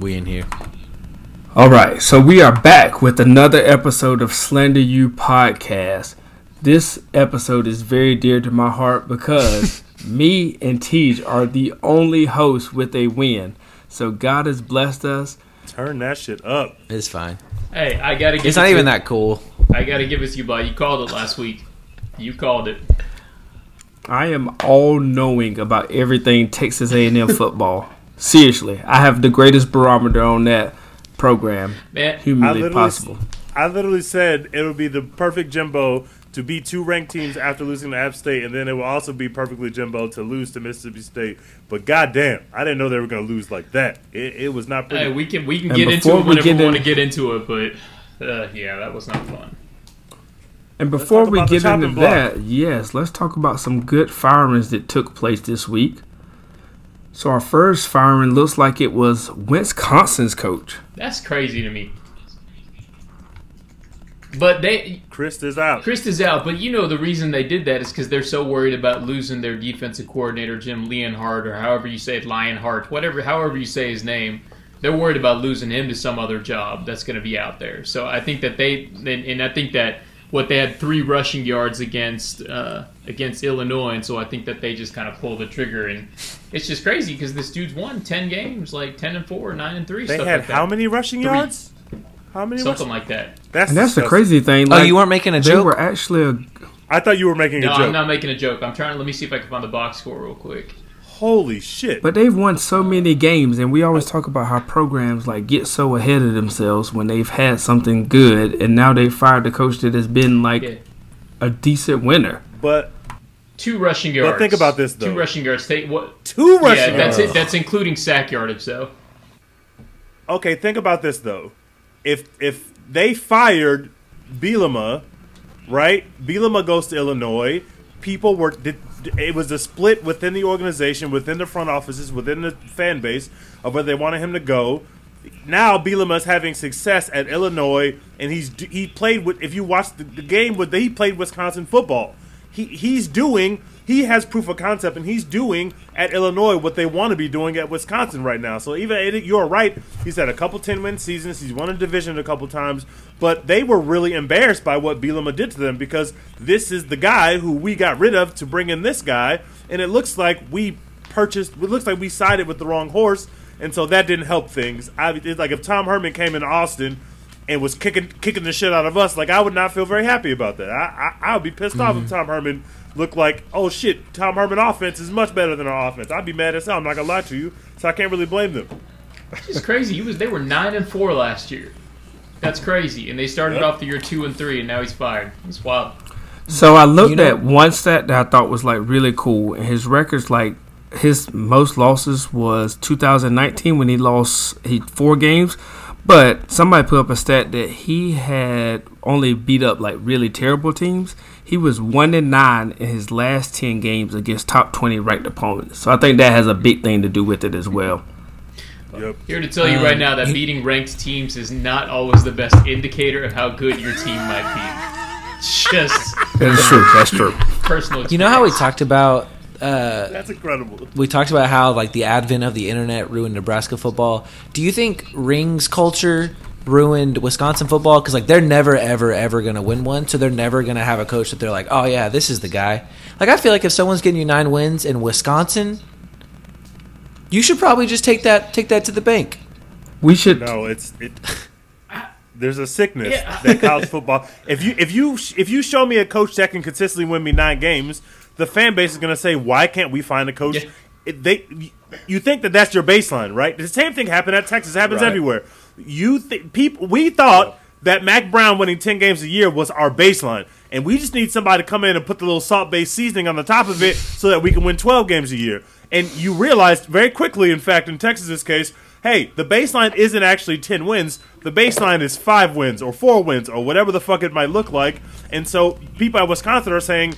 We in here. All right, so we are back with another episode of Slander U podcast. This episode is very dear to my heart because me and Tej are the only hosts with a win. So God has blessed us. Turn that shit up. It's fine. Hey, I gotta give It's it not to- even that cool. I gotta give it to you, bud. You called it last week. You called it. I am all knowing about everything Texas A&M football. Seriously, I have the greatest barometer on that program Man, humanly literally- possible. I literally said it would be the perfect Jimbo to beat two ranked teams after losing to App State, and then it will also be perfectly Jimbo to lose to Mississippi State. But goddamn, I didn't know they were going to lose like that. It, it was not pretty. hey, we can we can And get into it we whenever get we want to get into it, but uh, yeah, that was not fun. And before we get into block. that, yes, let's talk about some good firings that took place this week. So our first firing looks like it was Wisconsin's coach. That's crazy to me. But they Chryst is out. Chryst is out, but you know the reason they did that is because they're so worried about losing their defensive coordinator Jim Leonhardt or however you say it, Lionheart, whatever, however you say his name. They're worried about losing him to some other job that's going to be out there. So I think that they and, and I think that what they had three rushing yards against uh, against Illinois, and so I think that they just kind of pulled the trigger, and it's just crazy because this dude's won ten games, like ten and four, nine and three. They stuff had like that. how many rushing Three. yards? How many? Something rushing? like that. That's And that's the crazy thing. Oh, Like, you weren't making a they joke? were actually a, I thought you were making No, a joke. No, I'm not making a joke. I'm trying to let me see if I can find the box score real quick. Holy shit! but they've won so many games, and we always talk about how programs like get so ahead of themselves when they've had something good, and now they fired the coach that has been like Yeah. a decent winner. but Two rushing yards. But think about this, though. Two rushing yards. Take what? two Yeah, rushing that's yards. it. That's including sack yardage, though. Okay, think about this though. If if they fired Bielema, right? Bielema goes to Illinois. People were did, it was a split within the organization, within the front offices, within the fan base of where they wanted him to go. Now Bielema's having success at Illinois, and he's he played with. If you watch the, the game with, he played Wisconsin football. He he's doing. He has proof of concept, and he's doing at Illinois what they want to be doing at Wisconsin right now. So even you're right. He's had a couple ten win seasons. He's won a division a couple times, but they were really embarrassed by what Bielema did to them because this is the guy who we got rid of to bring in this guy, and it looks like we purchased. It looks like we sided with the wrong horse, and so that didn't help things. I, it's like if Tom Herman came in Austin and was kicking kicking the shit out of us, like I would not feel very happy about that. I I, I would be pissed off if mm-hmm. Tom Herman looked like, oh shit, Tom Herman offense is much better than our offense. I'd be mad as hell. I'm not gonna lie to you, so I can't really blame them. It's crazy. He was. They were nine and four last year. That's crazy. And they started Yep. off the year two and three, and now he's fired. It's wild. So I looked You know- at one stat that I thought was like really cool, and his records like his most losses was 2019 when he lost he four games, but somebody put up a stat that he had only beat up like really terrible teams. He was one and nine in his last 10 games against top 20 ranked opponents. So I think that has a big thing to do with it as well. Yep. Here to tell you Um, right now that he- beating ranked teams is not always the best indicator of how good your team might be. Just That is true. That's true. personal. You know how we talked about uh, That's incredible. we talked about how like the advent of the internet ruined Nebraska football. Do you think rings culture ruined Wisconsin football? Because like they're never ever ever gonna win one, so they're never gonna have a coach that they're like, oh yeah, this is the guy. Like I feel like if someone's getting you nine wins in Wisconsin, you should probably just take that take that to the bank. We should No, it's it. There's a sickness Yeah. that college football. If you if you if you show me a coach that can consistently win me nine games, the fan base is going to say, "Why can't we find a coach?" Yeah. It, they you think that that's your baseline, right? The same thing happened at Texas. Happens Right. everywhere. You think people? We thought that Mack Brown winning ten games a year was our baseline, and we just need somebody to come in and put the little salt based seasoning on the top of it so that we can win twelve games a year. And you realized very quickly, in fact, in Texas's case, hey, the baseline isn't actually 10 wins. The baseline is 5 wins or 4 wins or whatever the fuck it might look like. And so people at Wisconsin are saying,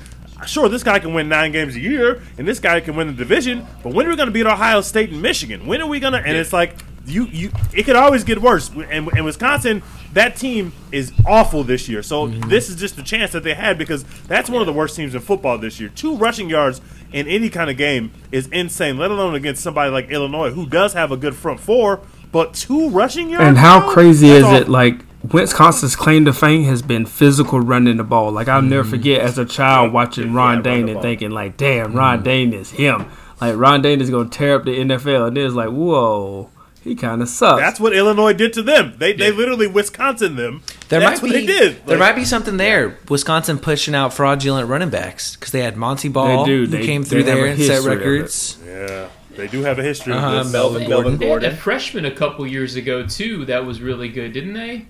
sure, this guy can win 9 games a year and this guy can win the division, but when are we going to beat Ohio State and Michigan? When are we going to? And it's like, you, you, it could always get worse. And, and Wisconsin, that team is awful this year. So mm-hmm. this is just the chance that they had because that's one of the worst teams in football this year. Two rushing yards in any kind of game is insane, let alone against somebody like Illinois, who does have a good front four, but two rushing yards. And how bro? crazy That's is all- it? Like Wisconsin's claim to fame has been physical running the ball. Like I'll never mm-hmm. forget as a child watching Yeah, Ron the Dayne and ball. thinking like, "Damn, Ron mm-hmm. Dayne is him." Like Ron Dayne is gonna tear up the NFL, and it's like, "Whoa, he kind of sucks." That's what Illinois did to them. They they Yeah. literally Wisconsin them. There That's might what be they did. there Like, might be something there. Wisconsin pushing out fraudulent running backs because they had Montee Ball do. who They- came through there a and set history of it. records. Yeah, they do have a history Uh-huh, of this. Melvin, They- Melvin they had Gordon. a freshman a couple years ago too. That was really good, didn't they?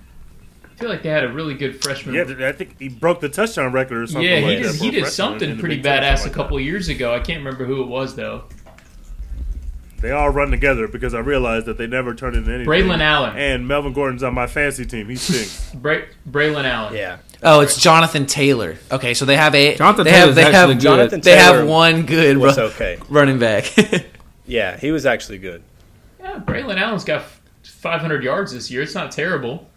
I feel like they had a really good freshman. Yeah, I think he broke the touchdown record or something. Yeah, he like did. that for He did something in the pretty Big badass a something like couple years ago. I can't remember who it was though. That. They all run together because I realized that they never turn into anything. Braylon Allen. and Melvin Gordon's on my fantasy team. He stinks. Bra- Braylon Allen. Yeah. Oh, it's Jonathan Taylor. Okay, so they have a Jonathan they have Taylor's they actually have good. Jonathan they have one good was ru- okay. running back. Yeah, he was actually good. Yeah, Braylon Allen's got 500 yards this year. It's not terrible.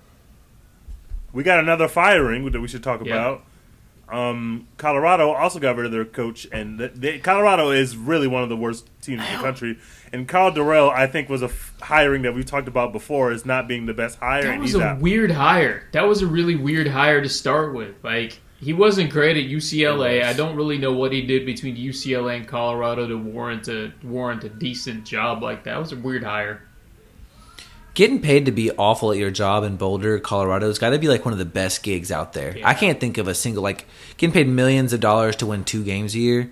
we got another firing that we should talk Yeah. about. Um, Colorado also got rid of their coach, and they, Colorado is really one of the worst teams in the country. And Karl Dorrell, I think, was a f- hiring that we talked about before as not being the best hire. That was a out. weird hire. That was a really weird hire to start with. Like he wasn't great at UCLA. I don't really know what he did between UCLA and Colorado to warrant a warrant a decent job like that. It was a weird hire. Getting paid to be awful at your job in Boulder, Colorado, has got to be like one of the best gigs out there. Yeah. I can't think of a single like getting paid millions of dollars to win two games a year.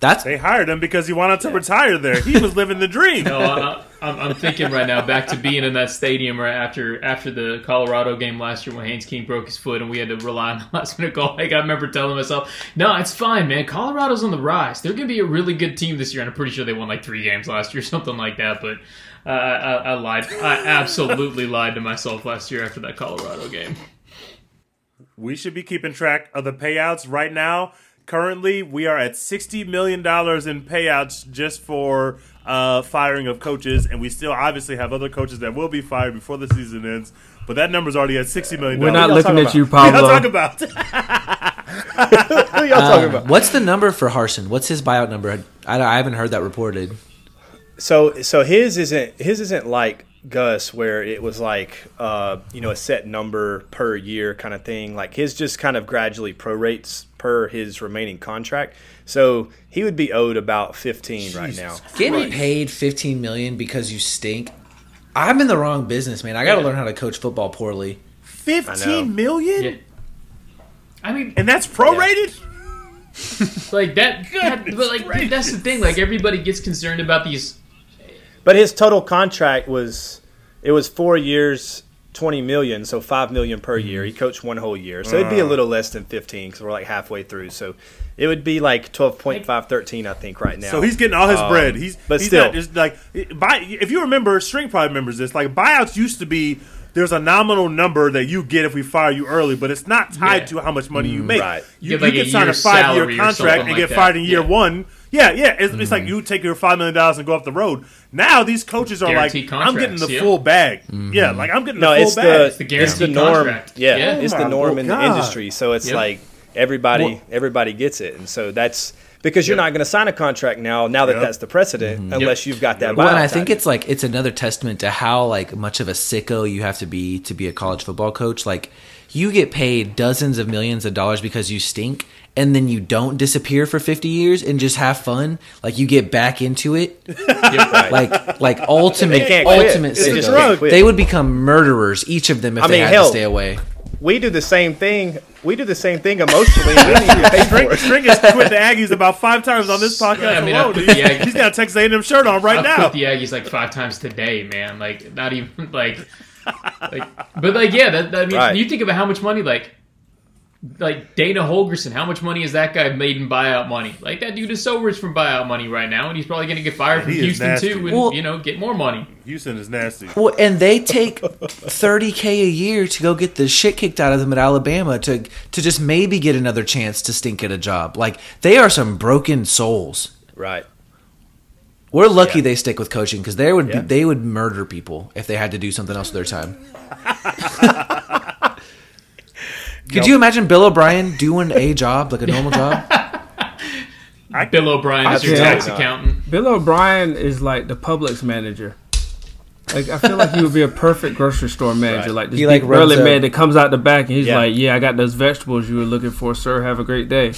That's They hired him because he wanted to retire there. He was living the dream. No, I, I'm, I'm thinking right now back to being in that stadium right after after the Colorado game last year when Haynes King broke his foot and we had to rely on a last minute goal. Like I remember telling myself, "No, it's fine, man. Colorado's on the rise. They're going to be a really good team this year." And I'm pretty sure they won like three games last year, something like that. But uh, I, I lied. I absolutely lied to myself last year after that Colorado game. We should be keeping track of the payouts right now. Currently, we are at sixty million dollars in payouts just for uh, firing of coaches, and we still obviously have other coaches that will be fired before the season ends. But that number's already at sixty million. We're not looking talking at you, What y'all Pablo. talk about? Who y'all talking Um, about? what's the number for Harsin? What's his buyout number? I, I haven't heard that reported. So so his isn't his isn't like Gus where it was like uh, you know a set number per year kind of thing. Like his just kind of gradually prorates per his remaining contract. So he would be owed about fifteen right now. Getting paid fifteen million because you stink. I'm in the wrong business, man. I got to Yeah. learn how to coach football poorly. Fifteen million, Yeah. I mean, and that's prorated. like that. that but like gracious. that's the thing. Like everybody gets concerned about these But his total contract was it was four years, twenty million, so five million per year. He coached one whole year, so it'd be a little less than fifteen because we're like halfway through. So it would be like 12.5, 13, I think, right now. So he's getting all his Um, bread. He's but he's still. not just like buy. If you remember, String probably remembers this. Like buyouts used to be. There's a nominal number that you get if we fire you early, but it's not tied Yeah. to how much money you make. Right. You, Get, like, you a can sign a five year contract and like get that. fired in year Yeah. one. Yeah, yeah. It's, it's like mm-hmm. you take your five million dollars and go off the road. Now these coaches are Guaranteed like, I'm getting the yeah. full bag. Mm-hmm. Yeah, like I'm getting no, the full it's bag. the, the it's the guaranteed norm. contract. Yeah, Yeah. it's Oh the norm in the industry. So it's Yep. like everybody Well- everybody gets it, and so that's because you're Yep. not going to sign a contract now. Now that Yep. that's the precedent, mm-hmm. unless you've got that. Yep. Well, and I think it's like it's another testament to how like much of a sicko you have to be to be a college football coach. Like you get paid dozens of millions of dollars because you stink, and then you don't disappear for fifty years and just have fun. Like you get back into it. Right. Like like ultimate They ultimate They just sicko. can't quit. They would become murderers, each of them, if I they mean, had hell, to stay away. we do the same thing. We do the same thing emotionally. and we don't even get paid String, for it. String has quit the Aggies about five times on this podcast I mean, alone. put Aggies- He's got a Texas A&M shirt on right I've now. quit the Aggies like five times today, man. Like not even like, like, but like yeah. That, I mean, Right. you think about how much money like, like Dana Holgorsen. How much money has that guy made in buyout money? Like that dude is so rich from buyout money right now, and he's probably going to get fired from Houston too, and Well- you know get more money. Houston is nasty. Well, and they take thirty k a year to go get the shit kicked out of them at Alabama to to just maybe get another chance to stink at a job. Like they are some broken souls. Right. We're lucky Yeah. they stick with coaching because they would Yeah. be, they would murder people if they had to do something else with their time. Could you imagine Bill O'Brien doing a job like a normal job? Bill O'Brien is your Absolutely tax not. accountant. Bill O'Brien is like the Publix manager. Like I feel like he would be a perfect grocery store manager, Right. like this He, big like, runs burly man that comes out the back and he's Yeah. like, "Yeah, I got those vegetables you were looking for, sir. Have a great day."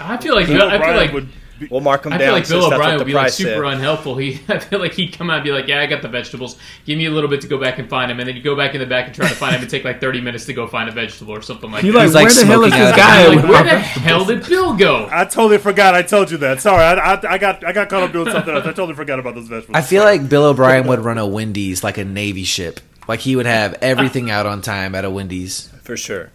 I feel like Bill I feel like would be, We'll mark him I down. feel like Bill O'Brien would be like super said. unhelpful. He, I feel like he'd come out and be like, "Yeah, I got the vegetables. Give me a little bit to go back and find them," and then you go back in the back and try to find them and take like thirty minutes to go find a vegetable or something like You that. like, He's, like, where the hell is this guy? I'm like, where the hell did Bill go? I totally forgot. I told you that. Sorry, I, I, I got I got caught up doing something else. I totally forgot about those vegetables. I feel like Bill O'Brien would run a Wendy's like a Navy ship. Like he would have everything out on time at a Wendy's. for sure.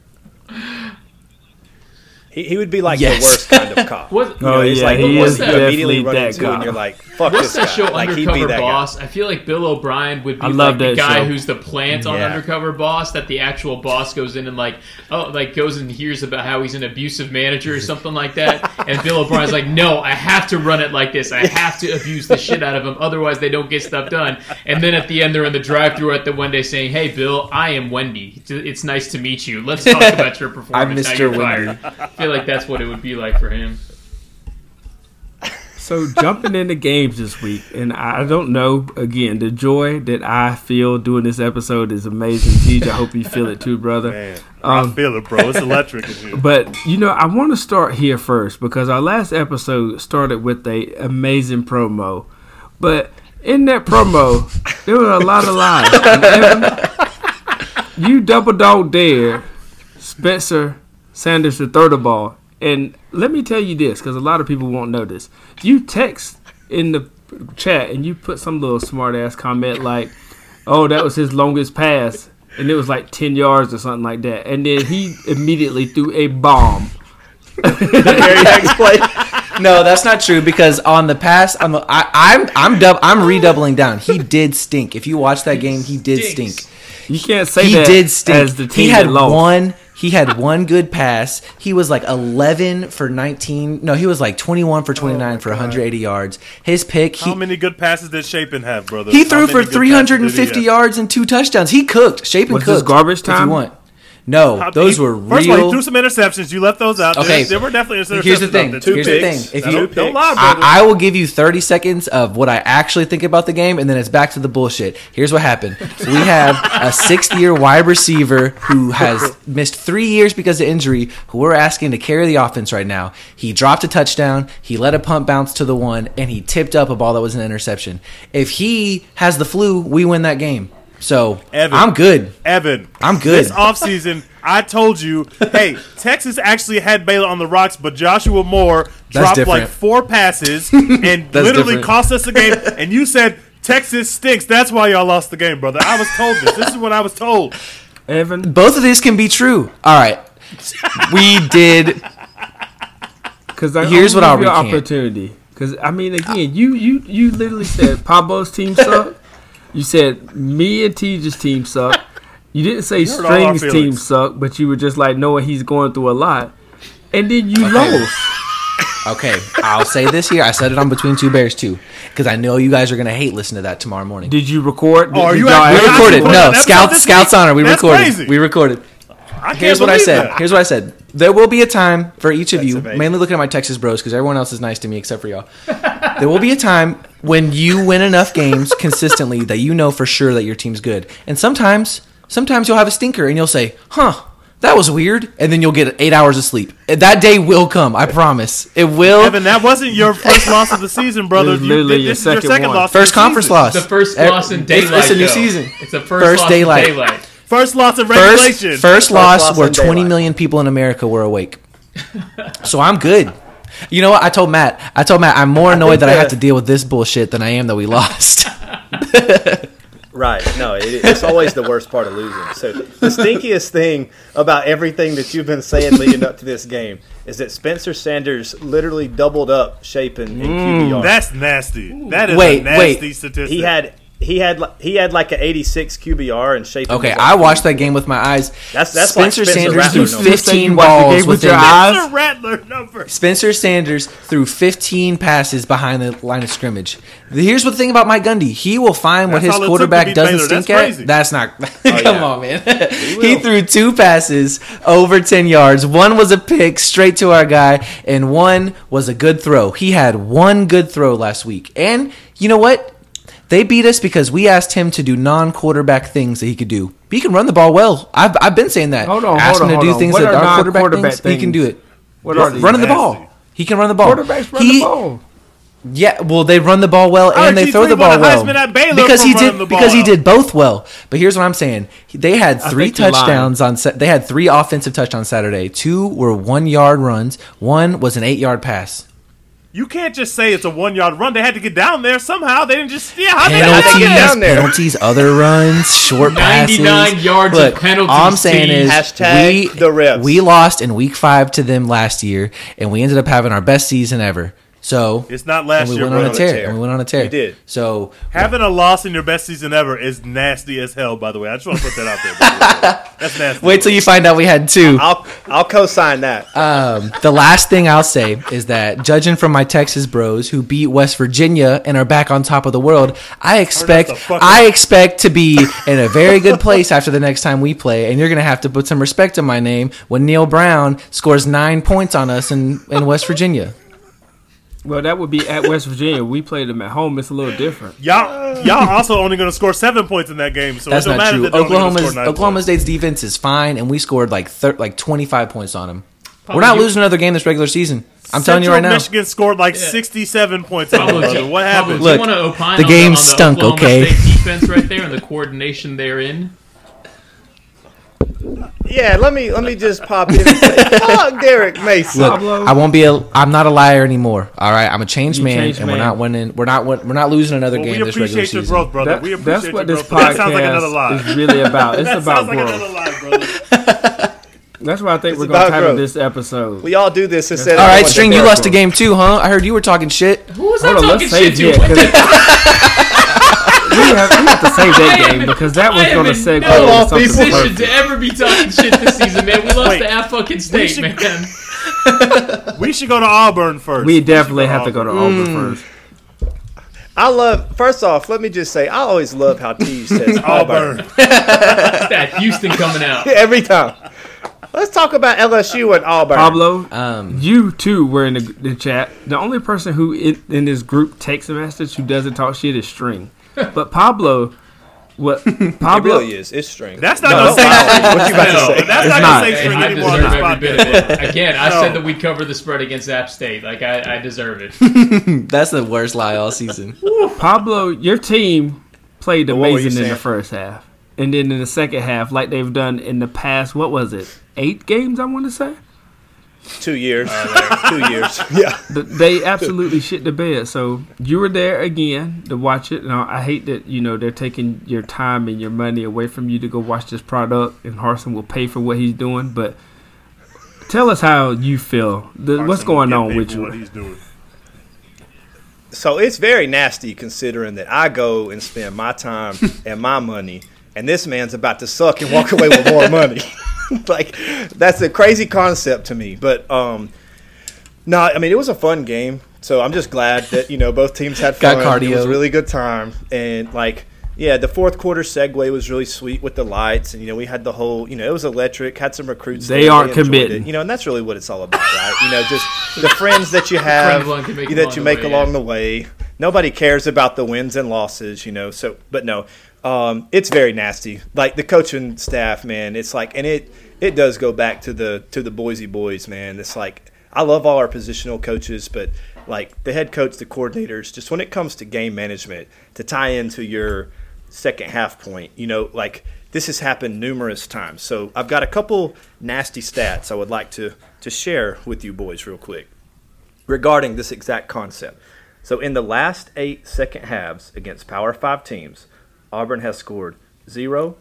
He, he would be like Yes. the worst kind of cop. What- oh, You know, Oh, he's yeah, like he one is you immediately definitely run that into, cop. and you're like, "Fuck What's this that guy!" show like he'd be Undercover that Boss? I feel like Bill O'Brien would be I like the guy show. who's the plant on Yeah. Undercover Boss. That the actual boss goes in and like, oh, like goes and hears about how he's an abusive manager or something like that. And Bill O'Brien's like, no, I have to run it like this. I have to abuse the shit out of him, otherwise they don't get stuff done. And then at the end, they're in the drive-through at the Wendy saying, "Hey, Bill, I am Wendy. It's nice to meet you. Let's talk about your performance. I'm Mr. Wendy." I feel like that's what it would be like for him. So jumping into games this week, and I don't know. Again, the joy that I feel doing this episode is amazing. Teej, I hope you feel it too, brother. Man, Um, I feel it, bro. It's electric in here. But you know, I want to start here first because our last episode started with a amazing promo, but in that promo there were a lot of lies. Evan, you double dog dare Spencer Sanders to throw the ball, and let me tell you this because a lot of people won't know this. You text in the chat and you put some little smart ass comment like, "Oh, that was his longest pass." And it was like ten yards or something like that, and then he immediately threw a bomb. No, that's not true because on the pass, I'm I, I'm I'm dub, I'm redoubling down. He did stink. If you watch that game, he did stink. You can't say He that did stink. as the team he had one. He had one good pass. He was like 11 for 19. No, he was like 21 for 29 for 180 yards. His pick, he, How many good passes did Shapen have, brother? he threw for good passes did he 350 yards and two touchdowns. He cooked. Shapen Was this cooked. garbage If time? you want. No, How- those he- were First of all, he threw some interceptions. You left those out. Okay. There, there were definitely interceptions. Here's the thing. Here's the thing. picks. If you Don't, lie, I. I will give you 30 seconds of what I actually think about the game, and then it's back to the bullshit. Here's what happened. We have a sixth year wide receiver who has missed three years because of injury, who we're asking to carry the offense right now. He dropped a touchdown, he let a pump bounce to the one, and he tipped up a ball that was an interception. If he has the flu, we win that game. So Evan. I'm good. Evan, I'm good. This offseason, I told you, hey, Texas actually had Baylor on the rocks, but Joshua Moore dropped different. like four passes and literally different. cost us the game. And you said Texas stinks. That's why y'all lost the game, brother. I was told this. This is what I was told. Evan, Both of these can be true. All right. We did because Here's what I'll give recant. opportunity. Because I mean, again, you you you literally said Pablo's team suck. You said me and Tej's team suck. You didn't say hurt all our Strings team suck, but you were just like knowing he's going through a lot, and then you lost. Okay, I'll say this here. I said it on Between Two Bears too, because I know you guys are gonna hate listening to that tomorrow morning. Did you record? Oh, are you y'all we recorded. No, an episode Scout this Scouts week? Honor. We That's recorded. crazy. We recorded. I can't Here's what I said. that. Here's what I said. There will be a time for each of you, amazing. mainly looking at my Texas bros, because everyone else is nice to me except for y'all. there will be a time when you win enough games consistently that you know for sure that your team's good. And sometimes, sometimes you'll have a stinker and you'll say, "Huh." That was weird, and then you'll get eight hours of sleep. That day will come, I promise. It will. Evan, that wasn't your first loss of the season, brother. It was You- literally this your is your second second one. loss. First of the conference season. loss. The first loss in it's- daylight. It's a new though. season. It's the first, First loss daylight. in daylight. First loss in First, regulation. first loss, loss where in 20 daylight. million people in America were awake. so I'm good. You know what? I told Matt. I told Matt I'm more annoyed think that I have to deal with this bullshit than I am that we lost. Right. No, it, it's always the worst part of losing. So the stinkiest thing about everything that you've been saying leading up to this game is that Spencer Sanders literally doubled up Shapen in mm, QBR. That's nasty. That is Wait, a nasty wait. statistic. he had he had he had like an 86 QBR and Shapen. Okay, I watched that game with my eyes. That's- that's like Spencer Spencer Sanders Rattler threw numbers. You said 15 you the balls game with your eyes? That's Rattler number. Spencer Sanders threw 15 passes behind the line of scrimmage. Here's what the thing about Mike Gundy: he will find what his all it took to quarterback doesn't Baylor. That's stink crazy. at. That's not. Oh, come yeah. on, man. he will. threw two passes over 10 yards. One was a pick straight to our guy, and one was a good throw. He had one good throw last week, and you know what? They beat us because we asked him to do non-quarterback things that he could do. He can run the ball well. I've, I've been saying that. Hold on, Ask hold on, to do things What that are are quarterback, non-quarterback things. He can do it. What are? Running the ball. He can run the ball. Quarterbacks run He- the ball. Yeah, well, they run the ball well and they RG3 throw the ball well Heisman at Baylor because he did because he did both well. But here's what I'm saying: they had three think you're lying. touchdowns on. They had three offensive touchdowns on Saturday. Two were one yard runs. One was an eight yard pass. You can't just say it's a one yard run. They had to get down there somehow. They didn't just yeah. How they, how they Penalties, get down? down there? penalties, other runs, short passes. 99 yards of penalties, All I'm saying Steve. is Hashtag we the refs. we lost in week five to them last year, and we ended up having our best season ever. So It's not last we year, went bro. on a tear, tear. and we went on a tear. We did. So Having a loss in your best season ever is nasty as hell. By the way, I just want to put that out there. That's nasty. wait till you find out we had two. I'll I'll co-sign that. Um, the last thing I'll say is that judging from my Texas bros who beat West Virginia and are back on top of the world, I expect I up. expect to be in a very good place after the next time we play, and you're gonna have to put some respect on my name when Neal Brown scores nine points on us in, in West Virginia. Well, that would be at West Virginia. We played them at home. It's a little different. Y'all, y'all also only going to score seven points in that game. So That's it don't not matter true. that they're only gonna Oklahoma's Oklahoma points. State's defense is fine, and we scored like thir- like 25 points on them. We're not you- losing another game this regular season. I'm telling you right now. Michigan scored like 67 points. Pablo, them, do- What Pablo, happened? do Look, want to opine the on game on stunk, Oklahoma okay? State defense right there and the coordination they're in. Yeah, let me let me just pop in and say, fuck Derek Mason. Look, Pablo. I won't be a. I'm not a liar anymore. All right, I'm a changed You man, changed and we're man. not winning. We're not. win- We're not losing another Well, game we this regular appreciate your season. growth, brother. That- we appreciate that's what your this growth. but that sounds like podcast another lie. is really about. It's that about sounds like growth. another lie, brother. That's why I think It's we're going to about title growth. this episode. We all do this instead. All of right, string. You Derek lost the game too, huh? I heard you were talking shit. Who was Hold I on, talking let's shit save to? it. What 'cause the- we, have, we have to save that am game because that was going to in segue no into something position position perfect. to ever be talking shit this season, man. We lost Wait, to App fucking State, should- man. We should go to Auburn first. We definitely go have to go to Auburn. Auburn first. I love. First off, let me just say, I always love how T says Auburn Auburn. that Houston coming out. every time. Let's talk about LSU and Auburn. Pablo, Um, you too were in the, the chat. The only person who in, in this group takes a message who doesn't talk shit is String. But Pablo, what It Pablo? really is. It's string. That's not No, gonna don't say What you about to No, say? That's It's not not. gonna say Hey, string I anymore on deserve this every bit of it. Again, I No. said that we cover the spread against App State. Like I, I deserve it. that's the worst lie all season. Pablo, your team played what were you amazing in the first half, and then in the second half, like they've done in the past. What was it? Eight games, I want to say. Two years. Oh, Two years. Yeah. Th- They absolutely shit the bed. So you were there again to watch it. Now I hate that you know they're taking your time and your money away from you to go watch this product, and Harsin will pay for what he's doing. But tell us how you feel. The, what's going on with paid for What you? he's doing. So it's very nasty considering that I go and spend my time and my money, and this man's about to suck and walk away with more money. like that's a crazy concept to me. But um, no, I mean it was a fun game. So I'm just glad that you know both teams had Got fun. It was a really good time, and like yeah, the fourth quarter segue was really sweet with the lights, and you know we had the whole you know it was electric. Had some recruits. They there, aren't committed, you know, and that's really what it's all about, right? You know, just the friends that you have along that you make way, along yeah. the way. Nobody cares about the wins and losses, you know. So, but no, um, it's very nasty. Like the coaching staff, man. It's like, and it it does go back to the to the Boise boys, man. It's like I love all our positional coaches, but like the head coach, the coordinators, just when it comes to game management, to tie into your second half point, you know, like this has happened numerous times. So I've got a couple nasty stats I would like to to share with you boys real quick regarding this exact concept. So in the last eight second halves against Power Five teams, Auburn has scored zero,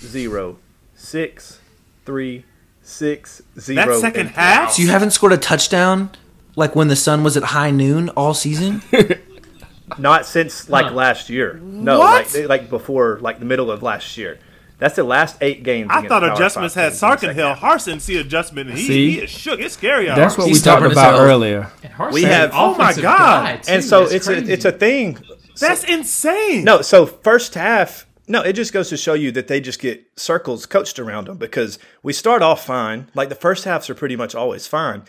zero, six, three, six, zero. That second and- half. So you haven't scored a touchdown like when the sun was at high noon all season? Not since like Huh. last year. No, What? like like before, like the middle of last year. That's the last eight games. I thought Power adjustments had teams in the Sarkin Hill. half. Harsin see adjustment, and he, See? he is shook. It's scary out. That's what He's we talked about earlier. And We have- oh my God. guy. And so That's it's a it's a thing. That's insane. No, so first half, no, it just goes to show you that they just get circles coached around them because we start off fine. Like the first halves are pretty much always fine.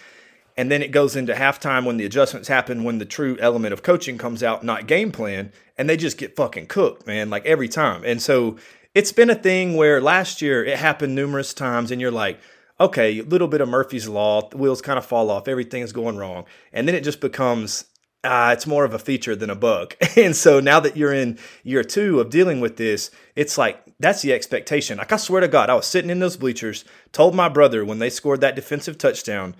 And then it goes into halftime when the adjustments happen, when the true element of coaching comes out, not game plan, and they just get fucking cooked, man, like every time. And so it's been a thing where last year it happened numerous times, and you're like, okay, a little bit of Murphy's Law, the wheels kind of fall off, everything's going wrong. And then it just becomes, uh, it's more of a feature than a bug. and so now that you're in year two of dealing with this, it's like, that's the expectation. Like, I swear to God, I was sitting in those bleachers, told my brother when they scored that defensive touchdown,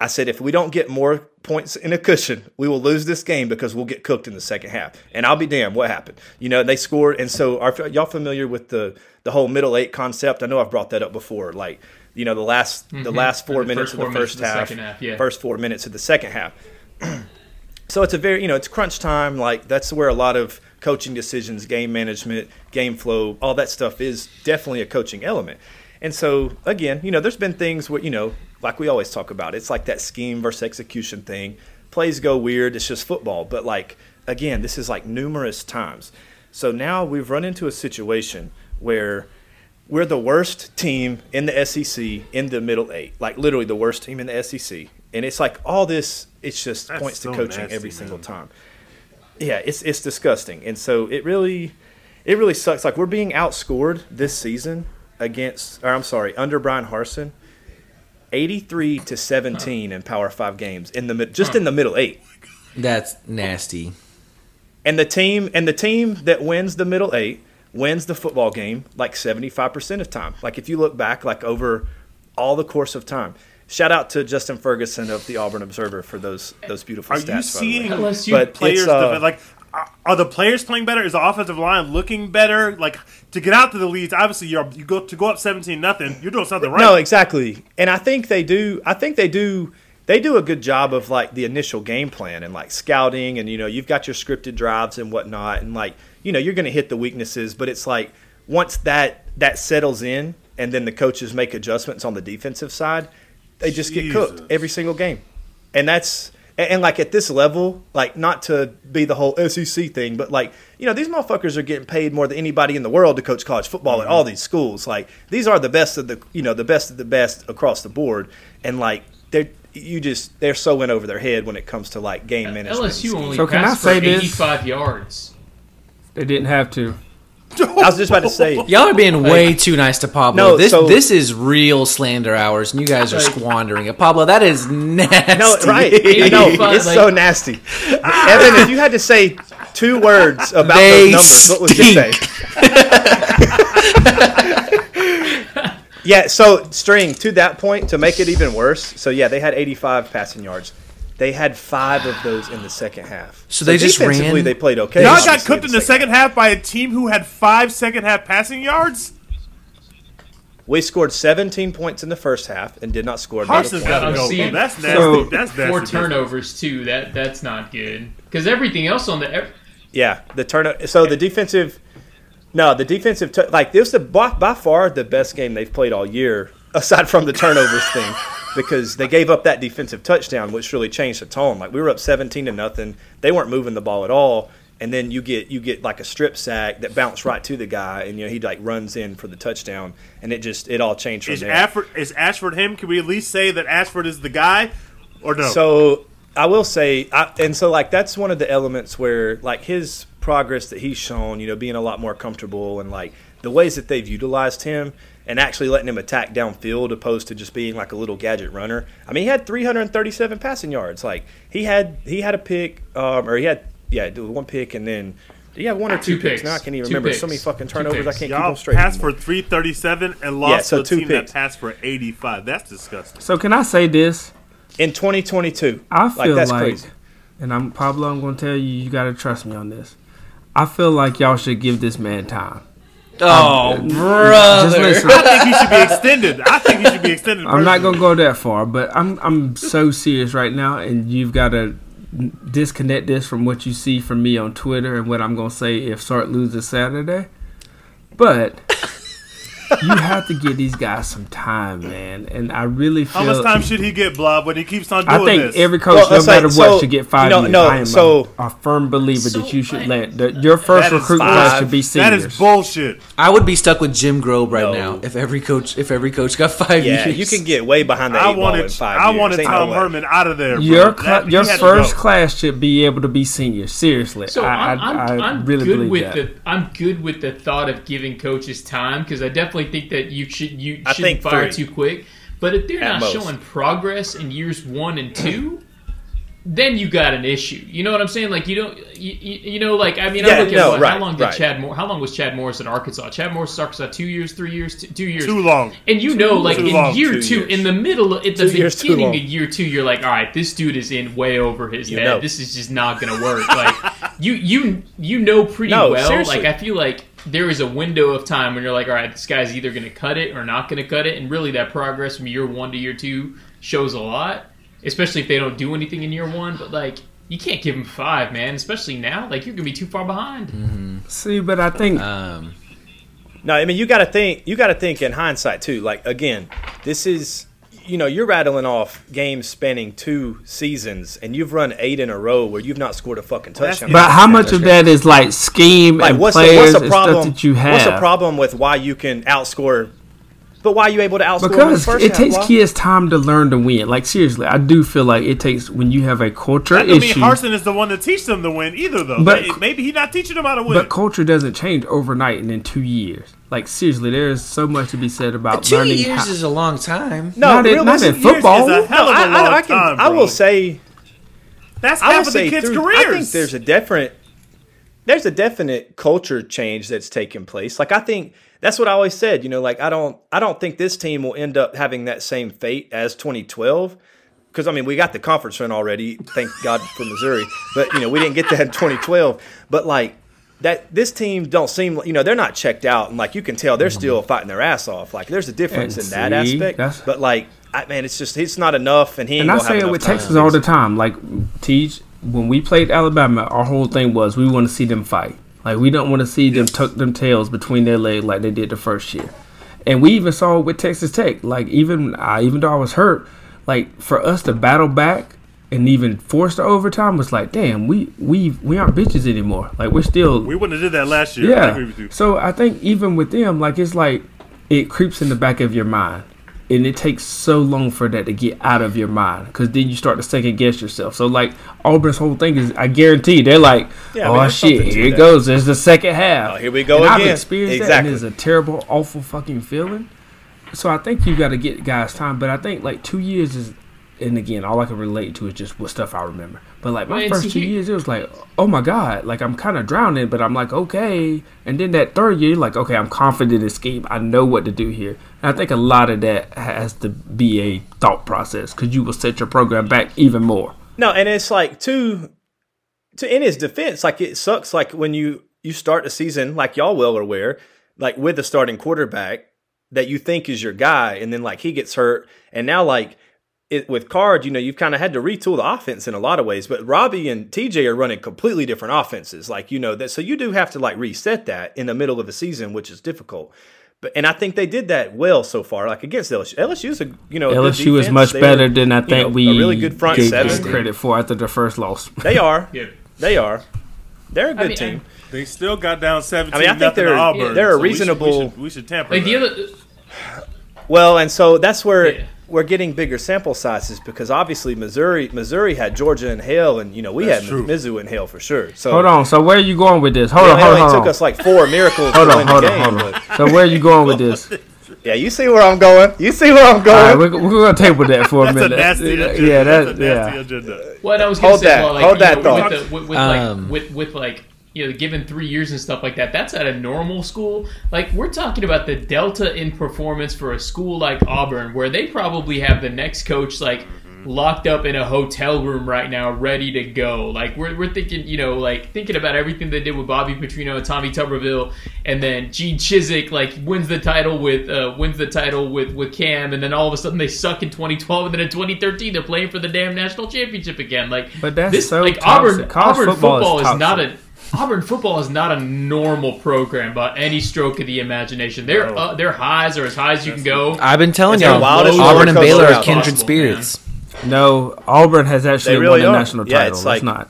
I said, if we don't get more points in a cushion, we will lose this game because we'll get cooked in the second half. And I'll be damned what happened. You know, they scored. And so, are y'all familiar with the, the whole middle eight concept? I know I've brought that up before. Like, you know, the last the last four the minutes of the first half, half, yeah. first four minutes of the second half. so it's a very, you know, it's crunch time. Like that's where a lot of coaching decisions, game management, game flow, all that stuff is definitely a coaching element. And so again, you know, there's been things where you know, like we always talk about, it's like that scheme versus execution thing. Plays go weird. It's just football. But like again, this is like numerous times. So now we've run into a situation where we're the worst team in the SEC in the middle eight, like literally the worst team in the SEC. And it's like all this, it's just That's points so to coaching nasty, every man. single time. Yeah, it's it's disgusting, and so it really, it really sucks. Like we're being outscored this season against, or I'm sorry, under Bryan Harsin, eighty three to seventeen in Power Five games in the mid, just in the middle eight. That's nasty. And the team and the team that wins the middle eight wins the football game like 75% of time. Like if you look back like over all the course of time. Shout out to Justin Ferguson of the Auburn Observer for those those beautiful Are stats. you seeing way. LSU But players uh, like? are- Are the players playing better? Is the offensive line looking better? Like to get out to the leads, obviously you're you go to go up seventeen nothing. You're doing something right. No, exactly. And I think they do. I think they do. They do a good job of like the initial game plan and like scouting, and you know, you've got your scripted drives and whatnot, and like you know, you're going to hit the weaknesses, but it's like once that that settles in, and then the coaches make adjustments on the defensive side, they just get cooked every single game, and that's. And, and like at this level, like not to be the whole SEC thing, but like you know these motherfuckers are getting paid more than anybody in the world to coach college football at mm-hmm. all these schools. Like these are the best of the you know the best of the best across the board, and like they're you just they're so in over their head when it comes to like game management. LSU only So can I passed say for this? 85 yards. They didn't have to. I was just about to say. Y'all are being way too nice to Pablo. No, this so- this is real slander hours, and you guys are squandering it. Pablo, that is nasty. No, right? I know it's like- so nasty. Evan, if you had to say two words about They those numbers, what would you say? yeah. So string to that point to make it even worse. So yeah, they had 85 passing yards. They had five of those in the second half. So they just defensively ran- they played okay. Y'all got obviously, cooked in the second half by a team who had five second half passing yards. We scored 17 points in the first half and did not score another Harsin's point. got to go. seeing- That's nasty. So- that's nasty. Four turnovers too. That that's not good. Because everything else on the ev- Yeah, the turn. So the defensive, no, the defensive. T- like this, the by, by far the best game they've played all year, aside from the turnovers thing, because they gave up that defensive touchdown, which really changed the tone. Like we were up seventeen to nothing, they weren't moving the ball at all, and then you get you get like a strip sack that bounced right to the guy, and you know he like runs in for the touchdown, and it just it all changed from Is there. Ashford is Ashford him? Can we at least say that Ashford is the guy, or no? So I will say, I, and so like that's one of the elements where like his progress that he's shown, you know, being a lot more comfortable and like the ways that they've utilized him and actually letting him attack downfield opposed to just being like a little gadget runner. I mean, he had 337 passing yards. Like he had he had a pick, um, or he had yeah, one pick and then. Do you have one or two, Two picks? picks. Now I can't even Two remember. So many fucking turnovers. I can't keep Y'all them straight. passed anymore. for three thirty seven and lost Yeah, so to a two team picks. that passed for eighty five. That's disgusting. So can I say this? in 2022. I like feel that's like, crazy. and I'm Pablo. I'm going to tell you, you got to trust me on this. I feel like y'all should give this man time. Um, oh, Just brother. I think he should be extended. I think he should be extended. I'm not gonna go that far, but I'm I'm so serious right now, and you've got to disconnect this from what you see from me on Twitter and what I'm gonna say if Sark loses Saturday. But you have to give these guys some time, man. And I really feel. How much time should he get, Blob, when he keeps on doing it? I think this? every coach, Well, no it's like- matter what, so, should get five you know, years. no, I am so- a, a firm believer So, that you should let the, your first That is recruit five. class should be that seniors. is bullshit. I would be stuck with Jim Grobe right No. now if every coach if every coach got five Yeah, years. you can get way behind the I eight ball in wanted, five I years. wanted Ain't no Tom way. Herman out of there. Bro. Your That- your first class should be able to be seniors. Seriously, So I, I'm, I'm, I, I I'm really good believe with that. the I'm good with the thought of giving coaches time because I definitely think that you should you I shouldn't think fire three. too quick. But if they're At not most. showing progress in years one and two, then you got an issue. You know what I'm saying? Like you don't you, you you know like I mean I Yeah, look at no, what, right, how long did right. Chad Moore how long was Chad Morris at Arkansas? Chad Morris at Arkansas two years, three years, two, two years. Too long. And you know, like in long. year Two two, years. in the middle, at the Two years beginning of year two, you're like, all right, this dude is in way over his You head. know. This is just not gonna work. Like you, you, you know pretty No, well. seriously. Like I feel like there is a window of time when you're like, all right, this guy's either gonna cut it or not gonna cut it, and really that progress from year one to year two shows a lot. Especially if they don't do anything in year one, but like. You can't give him five, man. Especially now, like you're gonna be too far behind. See, but I think um, No, I mean you got to think. You got to think in hindsight too. Like again, this is you know you're rattling off games spanning two seasons, and you've run eight in a row where you've not scored a fucking That's- touchdown. But how much of that is like scheme like and what's the, players what's the and problem? stuff that you have? What's the problem with why you can outscore? But why are you able to outscore? them in the Because first it half, takes Blah? kids time to learn to win. Like seriously, I do feel like it takes when you have a culture That don't mean Harsin is the one to teach them to win either, though. But- maybe he's not teaching them how to win. but culture doesn't change overnight and in two years. Like seriously, there is so much to be said about two learning. years how- is a long time. No, Not in- really, not in football. Years is a hell of a I, long I, I can. time, I will say. That's I will half of say the kids' through- careers. I think there's a different there's a definite culture change that's taking place. Like I think that's what I always said, you know, like I don't I don't think this team will end up having that same fate as 2012 because I mean we got the conference run already, thank God for Missouri, but you know we didn't get that in 2012. But like that, this team don't seem you know they're not checked out, and like you can tell they're mm-hmm. still fighting their ass off. Like there's a difference And in that see, aspect, but like I, man, it's just it's not enough, and he And I say it with time. Texas all the time. Like Teach, when we played Alabama, our whole thing was we want to see them fight. Like we don't want to see them tuck them tails between their legs like they did the first year. And we even saw it with Texas Tech. Like even I even though I was hurt, like for us to battle back and even forced the overtime was like, damn, we we we aren't bitches anymore. Like we're still we wouldn't have did that last year. I agree yeah. with you. So I think even with them, like it's like it creeps in the back of your mind, and it takes so long for that to get out of your mind because then you start to second guess yourself. So like Auburn's whole thing is, I guarantee they're like, Yeah, I oh mean, shit, something to here it that. goes. There's the second half. Oh, here we go and I've again. experienced that, and it's a terrible, awful fucking feeling. So I think you got to get guys time, but I think like two years is. And again, all I can relate to is just what stuff I remember. But like my Well, first two here- years, it was like, oh my god, like I'm kind of drowning, but I'm like okay. And then that third year, like okay, I'm confident in scheme. I know what to do here. And I think a lot of that has to be a thought process because you will set your program back even more. No, and it's like to to in his defense, like it sucks. Like when you you start the season, like y'all well are aware, like with the starting quarterback that you think is your guy, and then like he gets hurt, and now like it, with Card, you know, you've kind of had to retool the offense in a lot of ways. But Robbie and TJ are running completely different offenses, like you know that. So you do have to like reset that in the middle of a season, which is difficult. But and I think they did that well so far. Like against LSU, LSU's a you know a good LSU is much They better were, than I you think know, we a really good front gave seven. credit for after the first loss. They are. Yeah. They are. They're a good mean, team. They still got down seventeen. I mean, I think they're- Auburn, they're a so we should- reasonable- We should, we should tamper. Like the other, Well, and so that's where Yeah. We're getting bigger sample sizes because obviously Missouri, Missouri had Georgia in hell, and you know we That's had true. Mizzou in hell for sure. So Hold on. So where are you going with this? Hold Yeah, on. it Hold only on. took us like four miracles Hold to on. win Hold the on. Hold on. So where are you going with this? yeah, you see where I'm going. You see where I'm going. right, we're, we're gonna table that for a That's a minute. nasty agenda. yeah, That's that, a nasty yeah. agenda. Well, I was gonna Hold say, that- well, like, hold that know, thought. With, the, with, with like Um, with with like you know, given three years and stuff like that, that's at a normal school. Like we're talking about the delta in performance for a school like Auburn, where they probably have the next coach like locked up in a hotel room right now, ready to go. Like we're, we're thinking, you know, like thinking about everything they did with Bobby Petrino and Tommy Tuberville, and then Gene Chizik like wins the title with uh, wins the title with with Cam, and then all of a sudden they suck in 2012, and then in 2013 they're playing for the damn national championship again. Like, But that's this, so like toxic. Auburn Auburn football football, is is, not a toxic. Auburn football is not a normal program by any stroke of the imagination. Their No. uh, their highs are as high as you can go. I've been telling y'all, Auburn and Baylor are kindred possible, spirits. No, Auburn has actually really won a are. national Yeah, title. it's Let's like- not.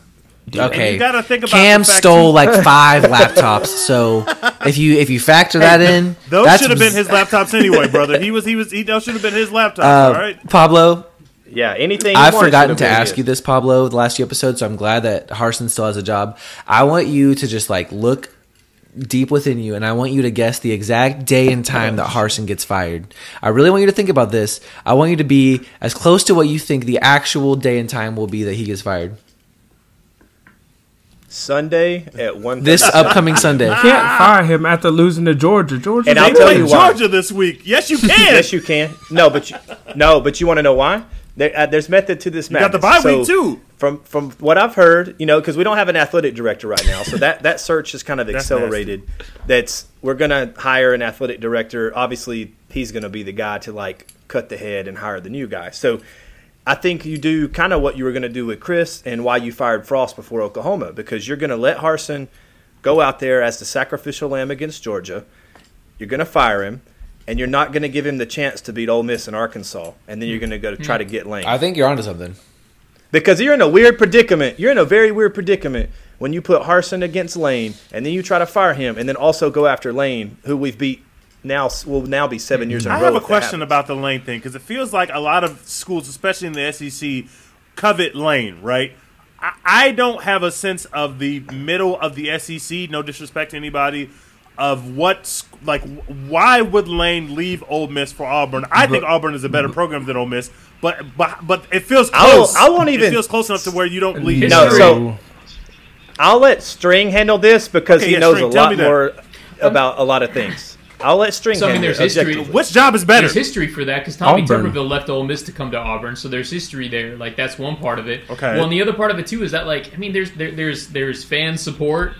Okay, you gotta think about Cam the stole too- like five laptops. So if you if you factor that in, Those should have been his laptops anyway, brother. He was he was he those should have been his laptops. all Uh, right. Pablo, Yeah, anything. you I've wanted forgotten to ask his. you this, Pablo, the last few episodes. So I'm glad that Harsin still has a job. I want you to just like look deep within you, and I want you to guess the exact day and time that Harsin gets fired. I really want you to think about this. I want you to be as close to what you think the actual day and time will be that he gets fired. Sunday at one. This upcoming Sunday. you Can't fire him after losing to Georgia. Georgia. And I'll tell you why. Georgia this week. Yes, you can. yes, you can. No, but you, no, but you want to know why? There, uh, there's method to this. You got the bye week too. From from what I've heard, you know, because we don't have an athletic director right now, so that that search is kind of That's accelerated. That's we're gonna hire an athletic director. Obviously, he's gonna be the guy to like cut the head and hire the new guy. So. I think you do kind of what you were going to do with Chryst and why you fired Frost before Oklahoma because you're going to let Harsin go out there as the sacrificial lamb against Georgia. You're going to fire him, and you're not going to give him the chance to beat Ole Miss and Arkansas, and then you're going to go to try hmm. to get Lane I think you're onto something. because you're in a weird predicament. You're in a very weird predicament when you put Harsin against Lane, and then you try to fire him, and then also go after Lane, who we've beat now will now be seven years in a I row. have a question about the lane thing because it feels like a lot of schools, especially in the SEC, covet lane, right? I, I don't have a sense of the middle of the SEC. No disrespect to anybody. Of what, like, why would Lane leave Ole Miss for Auburn? I think Auburn is a better program than Ole Miss, but but but it feels I won't- close. I won't It even- feels close enough to where you don't leave. No, so I'll let String handle this because Okay, he yeah, knows String, a lot more about a lot of things. I'll let String So, I mean, there's history. Which job is better? There's history for that because Tommy Auburn. Tuberville left Ole Miss to come to Auburn, so there's history there. Like that's one part of it. Okay. Well, and the other part of it too is that like I mean, there's there, there's there's fan support,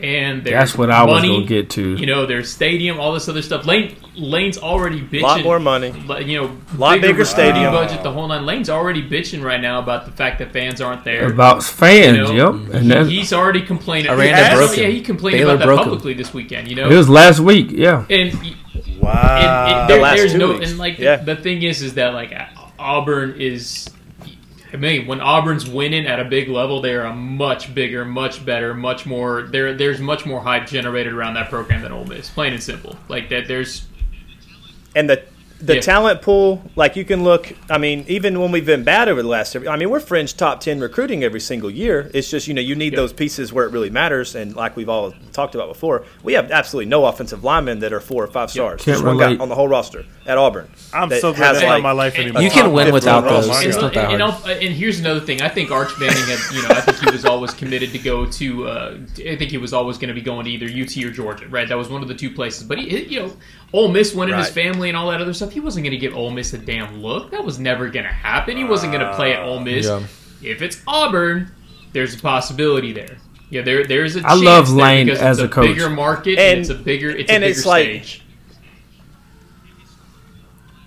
and there's That's what I was money, gonna get to. You know, there's stadium, all this other stuff. Lane Lane's already bitching. Lot more money. You know, Lot bigger recruiting stadium. budget. The whole nine. Lane's already bitching right now about the fact that fans aren't there. about fans. you know? Yep. And He- he's already complaining. Aranda He has- yeah, he complained Baylor about that broke him. publicly this weekend. You know, it was last week. Yeah. and wow. and, and there, last there's two no weeks. and like Yeah. the, the thing is is that like Auburn is I mean when Auburn's winning at a big level they're a much bigger much better much more there there's much more hype generated around that program than Ole Miss. Plain and simple. Like that there's and the the Yeah. talent pool, like you can look. I mean, even when we've been bad over the last, I mean, we're fringe top ten recruiting every single year. It's just you know you need Yeah. those pieces where it really matters, and like we've all talked about before, we have absolutely no offensive linemen that are four or five stars. Can't Just one guy on the whole roster at Auburn. I'm so glad has, that's not like, my life anymore. You can win without those. my It's not that and, hard. and, and here's another thing. I think Arch Manning had, you know, I think he was always committed to go to. Uh, I think he was always going to be going to either UT or Georgia, right? That was one of the two places. But he, you know, Ole Miss winning his Right. family and all that other stuff. He wasn't going to give Ole Miss a damn look. That was never going to happen. He wasn't going to play at Ole Miss. Yeah. If it's Auburn, there's a possibility there. Yeah, there there's a. I chance love there Lane because as it's a coach. bigger market and, And- it's a bigger it's and a bigger it's like- stage.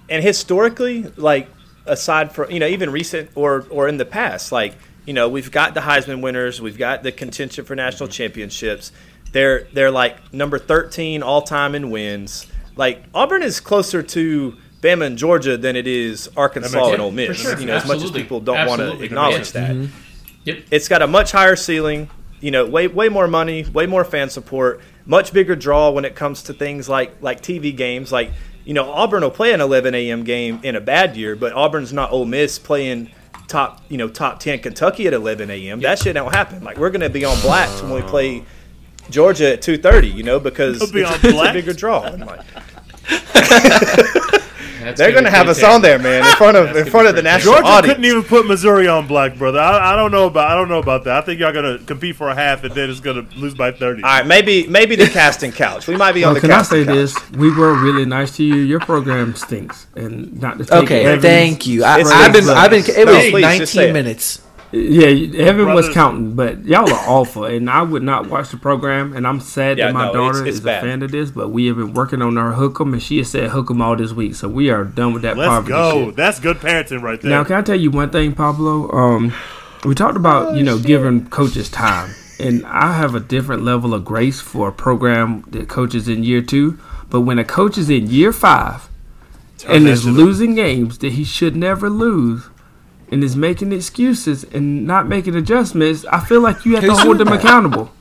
and historically, like aside from you know even recent or or in the past, like you know we've got the Heisman winners, we've got the contention for national mm-hmm. championships. They're they're like number thirteen all time in wins. Like Auburn is closer to Bama and Georgia than it is Arkansas makes and sense. Ole Miss. Sure. You know, as much as people don't want to Absolutely. acknowledge Yeah. that. Mm-hmm. Yep. It's got a much higher ceiling, you know, way way more money, way more fan support, much bigger draw when it comes to things like like TV games. Like, you know, Auburn will play an 11 a.m. game in a bad year, but Auburn's not Ole Miss playing top, you know, top 10 Kentucky at 11 a.m. That shit don't happen. Like, we're gonna be on blacks when we play Georgia at 2:30, you know, because You'll be it's, it's a blacks? bigger draw. And, like, That's they're gonna have us on there, man, in front of in front of the national Georgia audience. couldn't even put Missouri on black, brother. I, I don't know about I don't know about that. I think y'all gonna compete for a half, and then it's gonna lose by thirty. All right, maybe maybe the casting couch. We might be on Well, the can I say couch. this? We were really nice to you. Your program stinks, and not to take Okay, Evans- thank you. I, I've been, I've been. It No, was please, just say 19 it. minutes. Yeah, Evan was counting, but y'all are awful, and I would not watch the program. And I'm sad Yeah, that my no, daughter it's- it's is bad. a fan of this, but we have been working on our hook 'em, and she has said hook 'em all this week, so we are done with that Let's poverty go. shit. That's good parenting right there. Now, can I tell you one thing, Pablo? Um, we talked about you know giving coaches time, and I have a different level of grace for a program that coaches in year two. But when a coach is in year five and is losing games that he should never lose, and is making excuses and not making adjustments, I feel like you have to hold them accountable.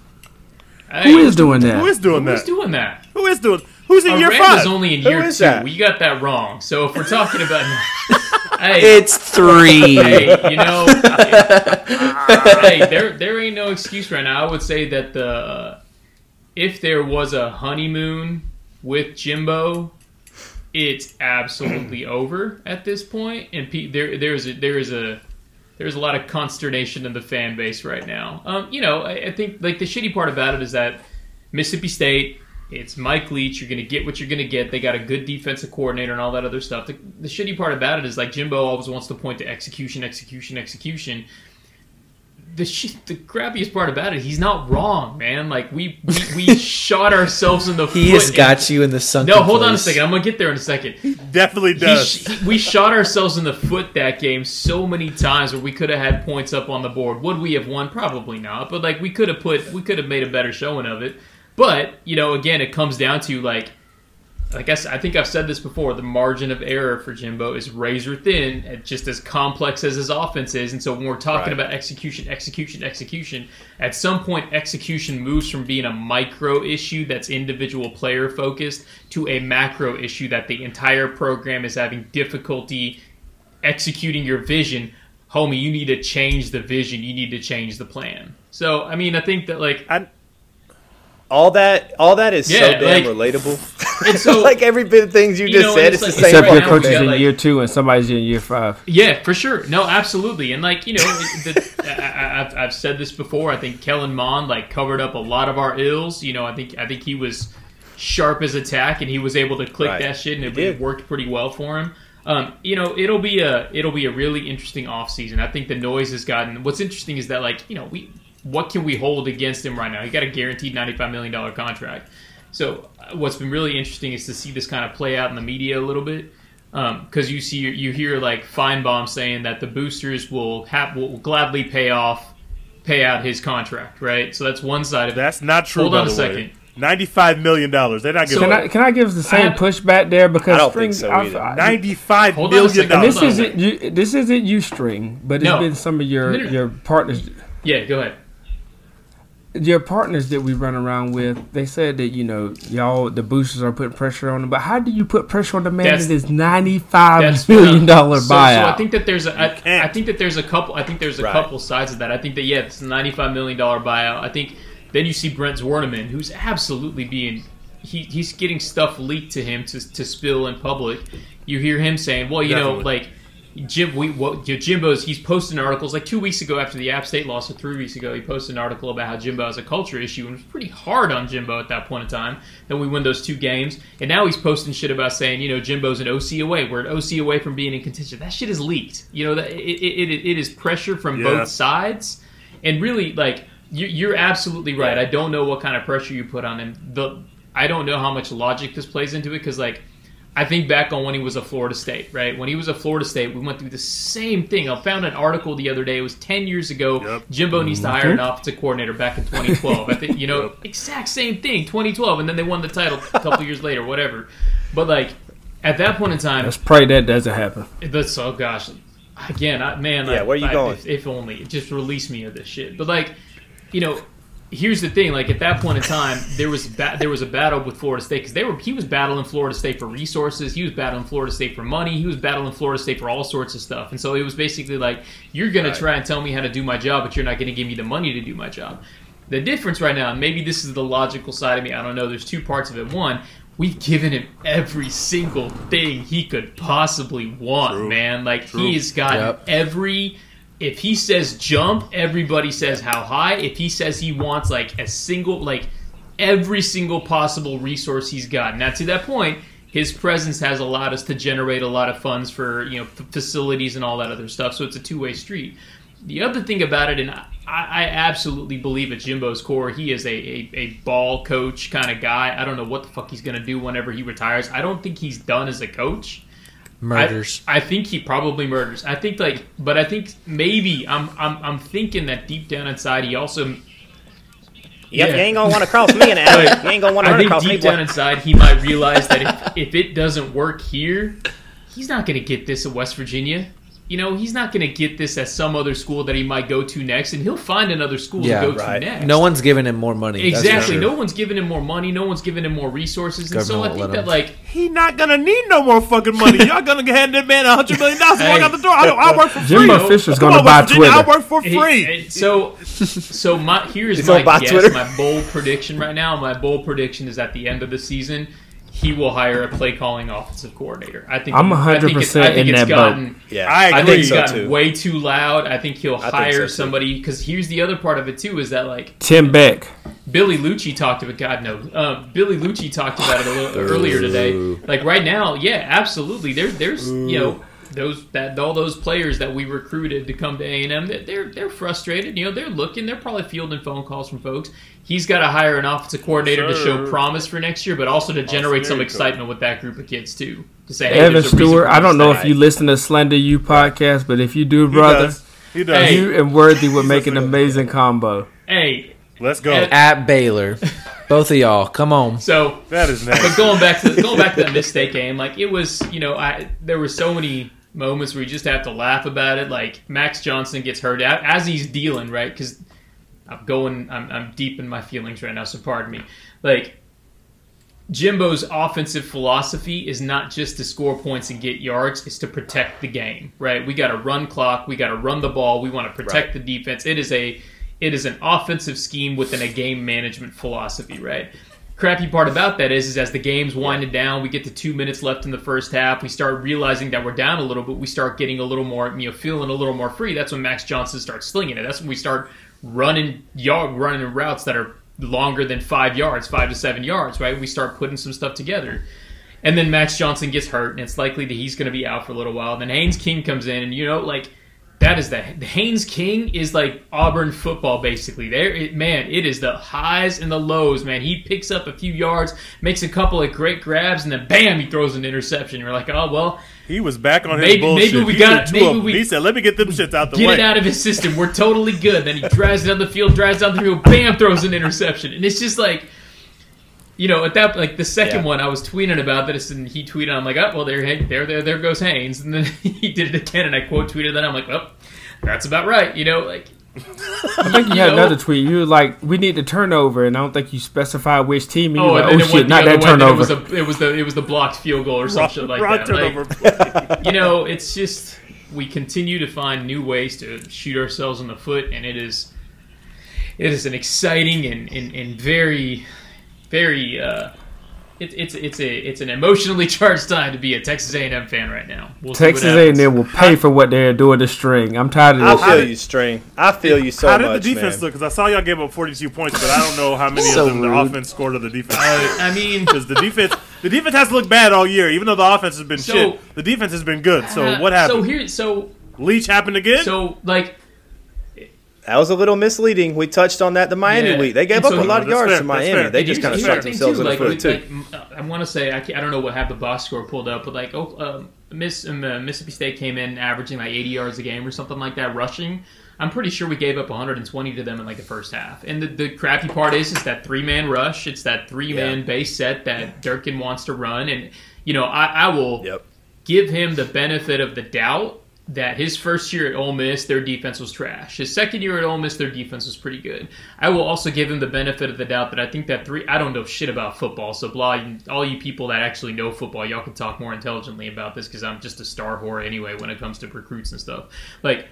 Hey, Who is doing that? Who is doing that? who's doing that? Who is doing? Who's in year Aranda's five? only in Who year is two. that? We got that wrong. So if we're talking about, hey, It's three. hey, you know, hey, there there ain't no excuse right now. I would say that the if there was a honeymoon with Jimbo, it's absolutely over at this point, and pe- there there's a, there is a there's a lot of consternation in the fan base right now. Um, you know, I, I think like the shitty part about it is that Mississippi State. It's Mike Leach. You're going to get what you're going to get. They got a good defensive coordinator and all that other stuff. The, the shitty part about it is like Jimbo always wants to point to execution, execution, execution. The sh- the crappiest part about it, he's not wrong, man. Like we we, we shot ourselves in the foot. He foot. has got you in the sun. no, hold on a second. I'm gonna get there in a second. He Definitely He does. sh- we shot ourselves in the foot that game so many times where we could have had points up on the board. Would we have won? Probably not. But like we could have put, we could have made a better showing of it. But you know, again, it comes down to like, like I think I've said this before. The margin of error for Jimbo is razor thin, and just as complex as his offense is. And so when we're talking Right. about execution, execution, execution, at some point, execution moves from being a micro issue that's individual player focused to a macro issue that the entire program is having difficulty executing your vision. Homie, you need to change the vision. You need to change the plan. So, I mean, I think that like I, all that all that is so damn like- relatable. It's so like every bit of things you You just know, said, and it's, it's the same. Except right your now, coach is got, in like- year two and somebody's in year five. Yeah, for sure. No, absolutely. And like you know, the, I, I, I've, I've said this before. I think Kellen Mond like covered up a lot of our ills. You know, I think I think he was sharp as attack, and he was able to click Right. that shit, and it, it worked pretty well for him. Um, you know, it'll be a it'll be a really interesting offseason. I think the noise has gotten. What's interesting is that like you know we what can we hold against him right now? He got a guaranteed ninety five million dollar contract. So uh, what's been really interesting is to see this kind of play out in the media a little bit because you see you hear like Finebaum saying that the boosters will have will gladly pay off pay out his contract, right? So that's one side of it. that's not true. Hold by on a the second. way. Ninety-five million dollars. They're not So- giving Can I can I give the same I- pushback there because I don't String, think so either. I- ninety-five Hold on a million second. and this. Hold isn't you. This isn't you string, but it's No. been some of your no. your partners. Yeah, go ahead. Your partners that we run around with, they said that you know y'all the boosters are putting pressure on them. But how do you put pressure on the man That's- that is ninety five That's million dollar so, buyout? So I think that there's a I, think that there's a couple I think there's a Right. couple sides of that. I think that yeah, it's a ninety five million dollar buyout. I think then you see Brent Zwerneman, who's absolutely being he, he's getting stuff leaked to him to, to spill in public. You hear him saying, "Well, you know, like Jim, we what Jimbo's he's posting articles like two weeks ago after the App State loss, or three weeks ago, he posted an article about how Jimbo has a culture issue and was pretty hard on Jimbo at that point in time. Then we win those two games, and now he's posting shit about saying you know Jimbo's an OC away, we're an OC away from being in contention. That shit is leaked. You know that it, it, it, it is pressure from Yeah. both sides, and really like you, you're absolutely right. I don't know what kind of pressure you put on him. The I don't know how much logic this plays into it because like. I think back on when he was at Florida State, right? When he was at Florida State, we went through the same thing. I found an article the other day. It was 10 years ago. Yep. Jimbo needs to mm-hmm. hire an offensive coordinator back in 2012. I think, you know, Yep. exact same thing, 2012. And then they won the title a couple years later, whatever. But, like, at that point in time, Let's pray that doesn't happen. that's oh gosh. Again, I, man. Yeah, I, where you I- going? If, if only just release me of this shit. But like, you know, here's the thing. Like at that point in time, there was ba- there was a battle with Florida State because they were he was battling Florida State for resources. He was battling Florida State for money. He was battling Florida State for all sorts of stuff. And so it was basically like, you're gonna Right. try and tell me how to do my job, but you're not gonna give me the money to do my job. The difference right now, maybe this is the logical side of me. I don't know. There's two parts of it. One. We've given him every single thing he could possibly want, True. man. Like True. he's got Yep. every if he says jump everybody says how high. If he says he wants like a single like every single possible resource he's got. Now to that point his presence has allowed us to generate a lot of funds for you know f- facilities and all that other stuff so it's a two-way street. The other thing about it and i, I absolutely believe at jimbo's core he is a, a, a ball coach kind of guy. I don't know what the fuck he's going to do whenever he retires. I don't think he's done as a coach Murders. I, I think he probably murders. I think like, but I think maybe I'm I'm I'm thinking that deep down inside he also Yep, Yeah. you ain't gonna want to cross me and Allen. You ain't gonna want to I run think across me. deep boy. down inside, he might realize that if, if it doesn't work here, he's not going to get this at West Virginia. You know, he's not going to get this at some other school that he might go to next, and he'll find another school Yeah, to go right. to next. No one's giving him more money. exactly. No one's giving him more money. No one's giving him more resources, and so I think that him. like He not gonna need no more fucking money. Y'all gonna hand that man a hundred million dollars to walk out the door. I, don't, I work for free. Jimbo Yo, Fisher's going to buy West Virginia, Twitter. I work for He- free. and so, so my here's He's my gonna guess. Twitter. My bold prediction right now. My bold prediction is at the end of the season, he will hire a play calling offensive coordinator. I think I'm I think it's- 100% I think in it's that boat. gotten, Yeah, I agree I think it's so, gotten too. way too loud. I think he'll think hire so, somebody because here's the other part of it too is that like Tim Beck. Billy Liucci talked about God no, uh, Billy Liucci talked about it a little earlier today. Like right now, yeah, absolutely. There, there's you know those that all those players that we recruited to come to A and M. They're they're frustrated. You know, they're looking. They're probably fielding phone calls from folks. He's got to hire an offensive coordinator to show promise for next year, but also to generate some there you go. excitement with that group of kids too. To say, hey, Evan there's a reason Stewart. I don't know if you listen to Slander U podcast, but if you do, He brother, does. He does. Hey. you and Worthy would make an amazing combo. Hey, Let's go. Ed- At Baylor, both of y'all, come on. so that is But going back to going back to that Miss State game, like it was, you know, I there were so many moments where you just have to laugh about it. Like Max Johnson gets hurt out as he's dealing, right? Because I'm going, I'm, I'm deep in my feelings right now, so pardon me. Like Jimbo's offensive philosophy is not just to score points and get yards; it's to protect the game, right? We got to run clock, we got to run the ball, we want to protect the defense. It is a it is an offensive scheme within a game management philosophy, right? Crappy part about that is, is as the game's winding down, we get to two minutes left in the first half. We start realizing that we're down a little bit. We start getting a little more, you know, feeling a little more free. That's when Max Johnson starts slinging it. That's when we start running yard, running routes that are longer than five yards, five to seven yards, right? We start putting some stuff together. And then Max Johnson gets hurt, and it's likely that he's going to be out for a little while. Then Haynes King comes in, and you know, like that is the, Haynes King is like Auburn football, basically. There, it, man, it is the highs and the lows, man. He picks up a few yards, makes a couple of great grabs, and then bam, he throws an interception. You're like, oh well, He was back on his bullshit. maybe we He got- maybe we- He said, "Let me get them shits out the get way." it out of his system. We're totally good. Then he drives down the field, drives down the field, bam, throws an interception, and it's just like. You know, at that like the second Yeah. one, I was tweeting about this, and he tweeted, "I'm like, oh well, there, there, there, there goes Haynes," and then he did it again, and I quote tweeted that. I'm like, well, that's about right. You know, like I think you had know- another tweet. You were like, "We need the turnover," and I don't think you specified which team. You oh, were and like, then oh shit, went not that way. Then it turnover. was a, it was the it was the blocked field goal or some shit like that. Like, you know, it's just we continue to find new ways to shoot ourselves in the foot, and it is it is an exciting and and, and very very uh, it, it's it's a it's an emotionally charged time to be a Texas A&M fan right now. We'll Texas. A&M will pay for what they're doing to string. I'm tired of I feel shit. you, String. I feel you so how did much, the defense man. look? Because I saw y'all gave up 42 points, but I don't know how many So of them the rude. offense scored of the defense. Uh, I mean, Because the defense, the defense has looked bad all year. Even though the offense has been So- shit, the defense has been good. So uh, what happened? So here, so Leach happened again. so like That was a little misleading. We touched on that the Miami Yeah. week. They gave And up so- a lot of yards fair, to Miami. They And just kind of shot themselves too, in the like, foot we- too. like, uh, I want to say I, I don't know what have the box score pulled up, but like oh, um, Miss um, uh, Mississippi State came in averaging like 80 yards a game or something like that rushing. I'm pretty sure we gave up 120 to them in like the first half. And the, the crappy part is, is that three man rush. It's that three man Yeah. base set that Durkin wants to run, and you know I, I will Yep. give him the benefit of the doubt that his first year at Ole Miss, their defense was trash. His second year at Ole Miss, their defense was pretty good. I will also give him the benefit of the doubt that I think that three. I don't know shit about football, so blah. All you people that actually know football, y'all can talk more intelligently about this because I'm just a star whore anyway when it comes to recruits and stuff. Like.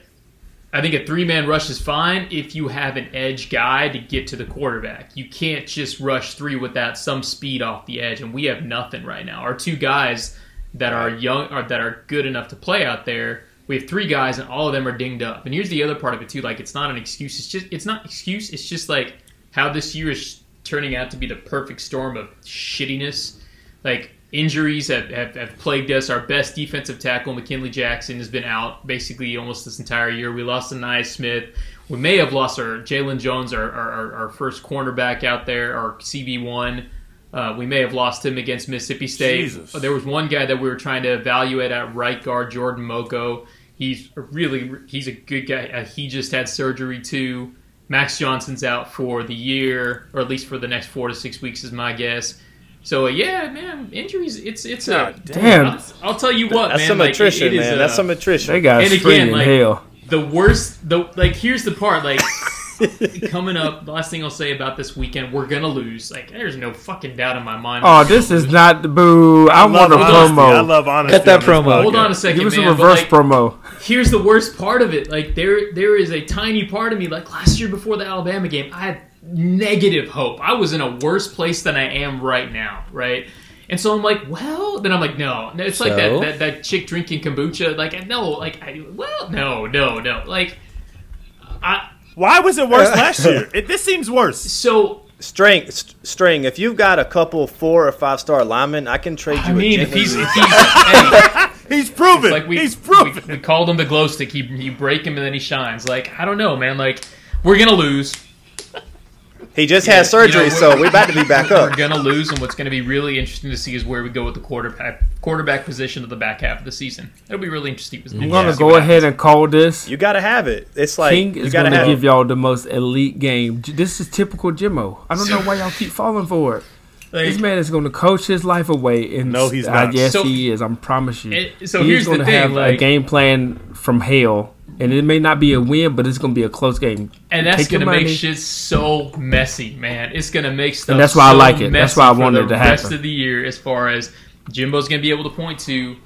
I think a three man rush is fine if you have an edge guy to get to the quarterback. You can't just rush three without some speed off the edge, and we have nothing right now. Our two guys that are young or that are good enough to play out there. We have three guys, and all of them are dinged up. And here's the other part of it too: like it's not an excuse. It's just it's not excuse. It's just like how this year is turning out to be the perfect storm of shittiness. Like injuries have, have, have plagued us. Our best defensive tackle, McKinley Jackson, has been out basically almost this entire year. We lost Ainias Smith. We may have lost our Jaylon Jones, our, our, our- first cornerback out there, our CB one. Uh, we may have lost him against Mississippi State. Jesus. There was one guy that we were trying to evaluate at right guard, Jordan Moko. He's a really he's a good guy. Uh, he just had surgery too. Max Johnson's out for the year, or at least for the next four to six weeks, is my guess. So uh, yeah, man, injuries. It's it's a. God Damn. I'll, I'll tell you what, That's man. some like, it- attrition, it is, man. uh, That's some attrition. They got And again, in like- hell. the worst the like here's the part like coming up last thing i'll say about this weekend we're gonna lose like there's no fucking doubt in my mind Oh, this is lose. not the boo. I, love want a honesty. I promo. love honesty. Cut that promo. hold on a second Give us a man but, reverse like, promo. here's the worst part of it like there there is a tiny part of me like last year before the alabama game i had negative hope i was in a worse place than i am right now right and so I'm like, well, then I'm like, no, no it's like that, So? that that chick drinking kombucha. Like, no, like, I, well, no, no, no. Like, I Why was it worse last year? It, this seems worse. so String, st- string. If you've got a couple four or five star linemen, I can trade you. I mean, a if he's, if he's hey, He's proven. like we, He's proven. we we called him the glow stick. He you break him and then he shines. Like I don't know, man. Like we're gonna lose. He just Yeah, had surgery, you know, so we're- we're about to be back up. We're gonna lose, and what's gonna be really interesting to see is where we go with the quarterback quarterback position of the back half of the season. It'll be really interesting. I'm gonna go ahead and call this. You got to have it. It's like King you is got to gonna have. give y'all the most elite game. This is typical Jimmo. I don't know why y'all keep falling for it. This man is going to coach his life away, and No, he's I not. guess So- he is. I promise you. It- so he's here's the gonna thing, have a game plan from hell, and it may not be a win, but it's going to be a close game. And that's gonna make shit so messy, man. It's gonna make stuff. that's why I like it. That's why I wanted the it to happen. Rest of the year, as far as Jimbo's gonna be able to point to,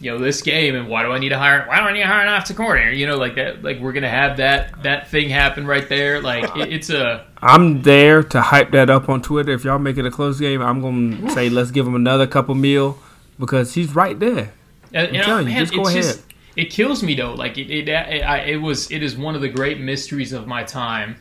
you know, this game, and why do I need to hire? Why do I need to hire an offensive coordinator? You know, like that. Like we're gonna have that that thing happen right there. Like it, it's a. I'm there to hype that up on Twitter. If y'all make it a close game, I'm going to say let's give him another couple meal because he's right there. And, and telling you, man, just go ahead. just it kills me though. Like it, it, it, I, it was. It is one of the great mysteries of my time,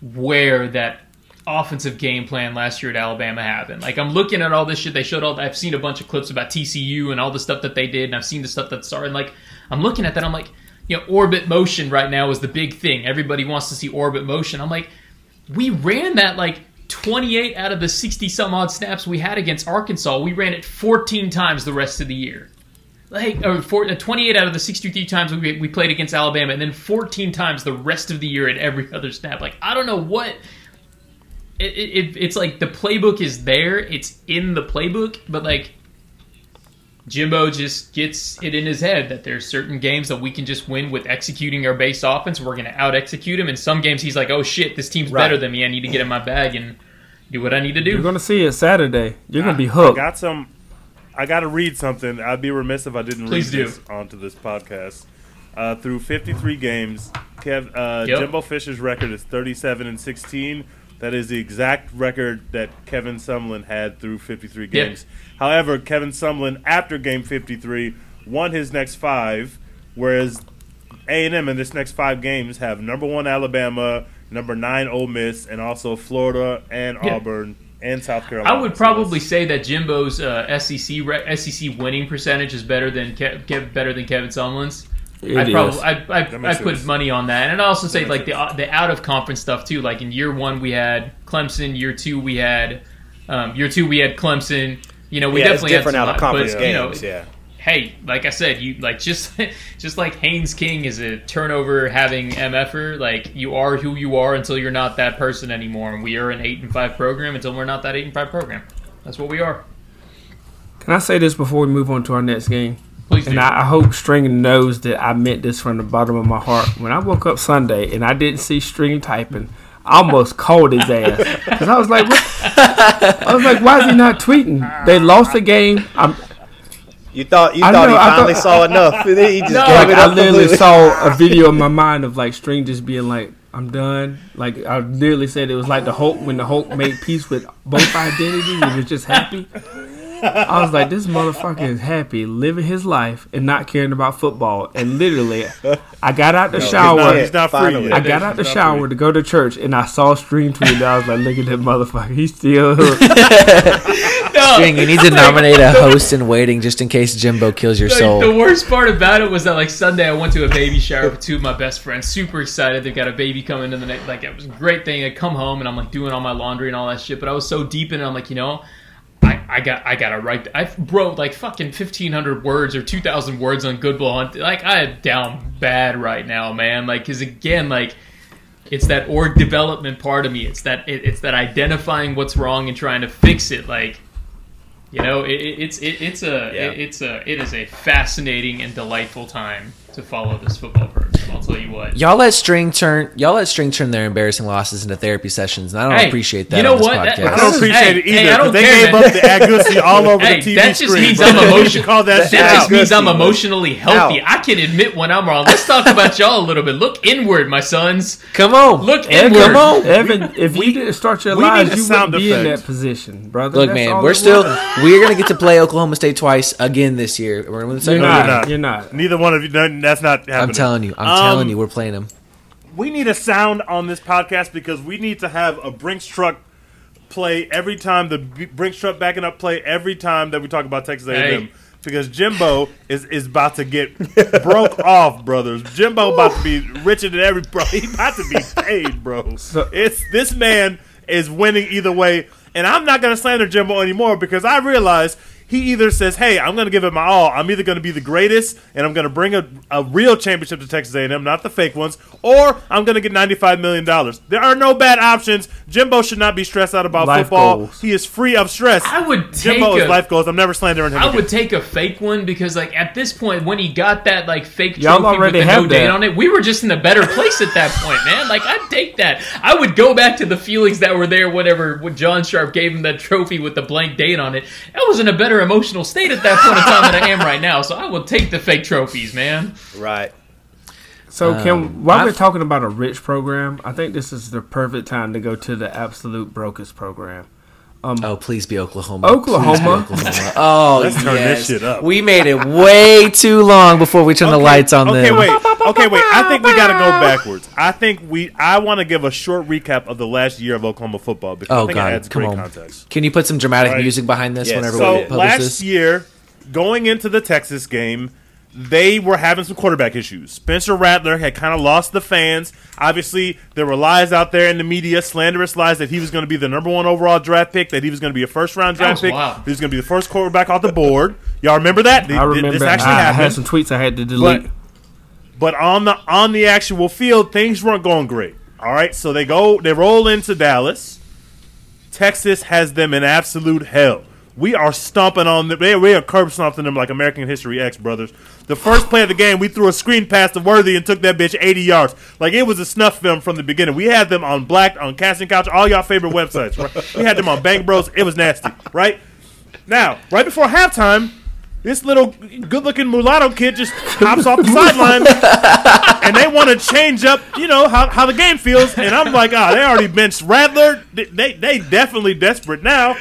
where that offensive game plan last year at Alabama happened. Like I'm looking at all this shit. They showed all. I've seen a bunch of clips about TCU and all the stuff that they did, and I've seen the stuff that started. And like I'm looking at that. I'm like, you know, orbit motion right now is the big thing. Everybody wants to see orbit motion. I'm like, we ran that like 28 out of the 60 some odd snaps we had against Arkansas. We ran it 14 times the rest of the year like or four, uh, 28 out of the 63 times we, we played against Alabama, and then 14 times the rest of the year at every other snap. Like I don't know what. It, it, it, it's like the playbook is there, it's in the playbook, but like Jimbo just gets it in his head that there's certain games that we can just win with executing our base offense. We're going to out execute him. And some games he's like, oh shit, this team's Right. better than me. I need to get in my bag and do what I need to do. You're going to see it Saturday. You're going to be I hooked. got some. I got to read something. I'd be remiss if I didn't Please read do. this onto this podcast. Uh, through 53 games, Kev, uh, Yep. Jimbo Fisher's record is 37 and 16. That is the exact record that Kevin Sumlin had through 53 Yep. games. However, Kevin Sumlin, after game 53, won his next five, whereas A&M in this next five games have number one Alabama, number nine Ole Miss, and also Florida and Yeah. Auburn and South Carolina. I would probably that's- say that Jimbo's uh, SEC re- SEC winning percentage is better than Kev- Kev- better than Kevin Sumlin's. I'd probably I'd, I'd, That makes I'd put sense. money on that, and I'd also say like the sense. the out of conference stuff too. Like in year one we had Clemson, year two we had um, year two we had Clemson. You know we yeah, it's definitely different had out some of conference but, you know, games. yeah. Hey, like I said, you like just just like Haynes King is a turnover having mf'er. Like you are who you are until you're not that person anymore. And we are an eight and five program until we're not that eight and five program. That's what we are. Can I say this before we move on to our next game? Please do. And I, I hope String knows that I meant this from the bottom of my heart. When I woke up Sunday and I didn't see String typing, I almost called his ass because I was like, what? I was like, why is he not tweeting? They lost the game. I'm, You thought you I thought know, he I finally thought- saw enough. He just No, gave like, it I literally completely. saw a video in my mind of like String just being like, I'm done. Like I literally said, it was like the Hulk when the Hulk made peace with both identities and was just happy. I was like, this motherfucker is happy, living his life and not caring about football. And literally, I got out the He's shower. not, he's not free Finally. I got out the shower free. to go to church and I saw String tweet. I was like, look at that motherfucker. He's still String, you need to nominate a host in waiting just in case Jimbo kills your Like, soul. the worst part about it was that like Sunday I went to a baby shower with two of my best friends. Super excited. They've got a baby coming in the next. Like it was a great thing. I come home and I'm like doing all my laundry and all that shit. But I was so deep in it. I'm like, you know, I, I got I gotta write. I wrote like fucking 1500 words or 2000 words on Goodwill Hunt. Like I am down bad right now, man. Like because again, like it's that org development part of me. It's that it, it's that identifying what's wrong and trying to fix it. Like, you know, it, it, it's it, it's a Yeah. it, it's a it is a fascinating and delightful time to follow this football program. I'll tell you what. Y'all let string turn. Y'all let string turn their embarrassing losses into therapy sessions, and I don't Hey, appreciate that. you know on this what? That- I don't appreciate Hey, it hey, either. I don't 'cause they care, gave man. up the Agusi all over Hey, the TV that just screen. means bro. I'm You emotional. Call that, That, that just means I'm emotionally healthy. Ow. I can admit when I'm wrong. Let's talk about y'all a little bit. Look inward, my sons. Come on, Look Evan, inward. come on. Evan, if we didn't start your lives, you sound wouldn't be in that position, brother. Look, That's man, we're still we're gonna get to play Oklahoma State twice again this year. We're gonna win the second No, you're not. not. You're not. Neither one of you. No, That's not happening. I'm telling you. I'm Um, telling you. We're playing them. we need a sound on this podcast because we need to have a Brinks truck play every time the Brinks truck backing up play every time that we talk about Texas A&M. Hey. Because Jimbo is, is about to get broke off, brothers. Jimbo about to be richer than every bro. He about to be paid, bro. So- it's this man is winning either way, and I'm not gonna slander Jimbo anymore because I realize he either says, "Hey, I'm going to give it my all. I'm either going to be the greatest, and I'm going to bring a, a real championship to Texas A&M, not the fake ones, or I'm going to get 95 million dollars." There are no bad options. Jimbo should not be stressed out about Life football. goals. He is free of stress. I would take Jimbo is a- life goals. I'm never slandering him. I again. would take a fake one because, like, at this point, when he got that like fake Y'all trophy with the no date on it, we were just in a better place at that point, man. Like, I'd take that. I would go back to the feelings that were there. Whatever when John Sharp gave him that trophy with the blank date on it, That was in a better emotional state at that point in time than I am right now. So I will take the fake trophies, man. Right. So, Um, can while I've- we're talking about a rich program, I think this is the perfect time to go to the absolute brokest program. Oh, please be Oklahoma. Oklahoma. Please be Oklahoma. Oh, Let's turn this shit up. We made it way too long before we turn the lights on okay, them. wait. Okay, wait. I think we got to go backwards. I think we. I want to give a short recap of the last year of Oklahoma football because I Oh think it God, adds come great on. context. Can you put some dramatic Right. music behind this Yes. whenever So we publish this? So, last year, going into the Texas game, they were having some quarterback issues. Spencer Rattler had kind of lost the fans. Obviously, there were lies out there in the media, slanderous lies that he was going to be the number one overall draft pick, that he was going to be a first round draft pick, wild. he was going to be the first quarterback off the board. Y'all remember that? I remember this actually I, I happened. had some tweets I had to delete. But but on the on the actual field, things weren't going great. All right, so they go they roll into Dallas. Texas has them in absolute hell. We are stomping on them. We are curb stomping them like American History X, brothers. The first play of the game, we threw a screen pass to Worthy and took that bitch 80 yards. Like it was a snuff film from the beginning. We had them on Black, on Casting Couch, all y'all favorite websites. Right? We had them on Bang Bros. It was nasty, right? Now, right before halftime, this little good-looking mulatto kid just hops off the sideline, and they want to change up, you know, how, how the game feels. And I'm like, ah, they already benched Rattler. They, they they definitely desperate now.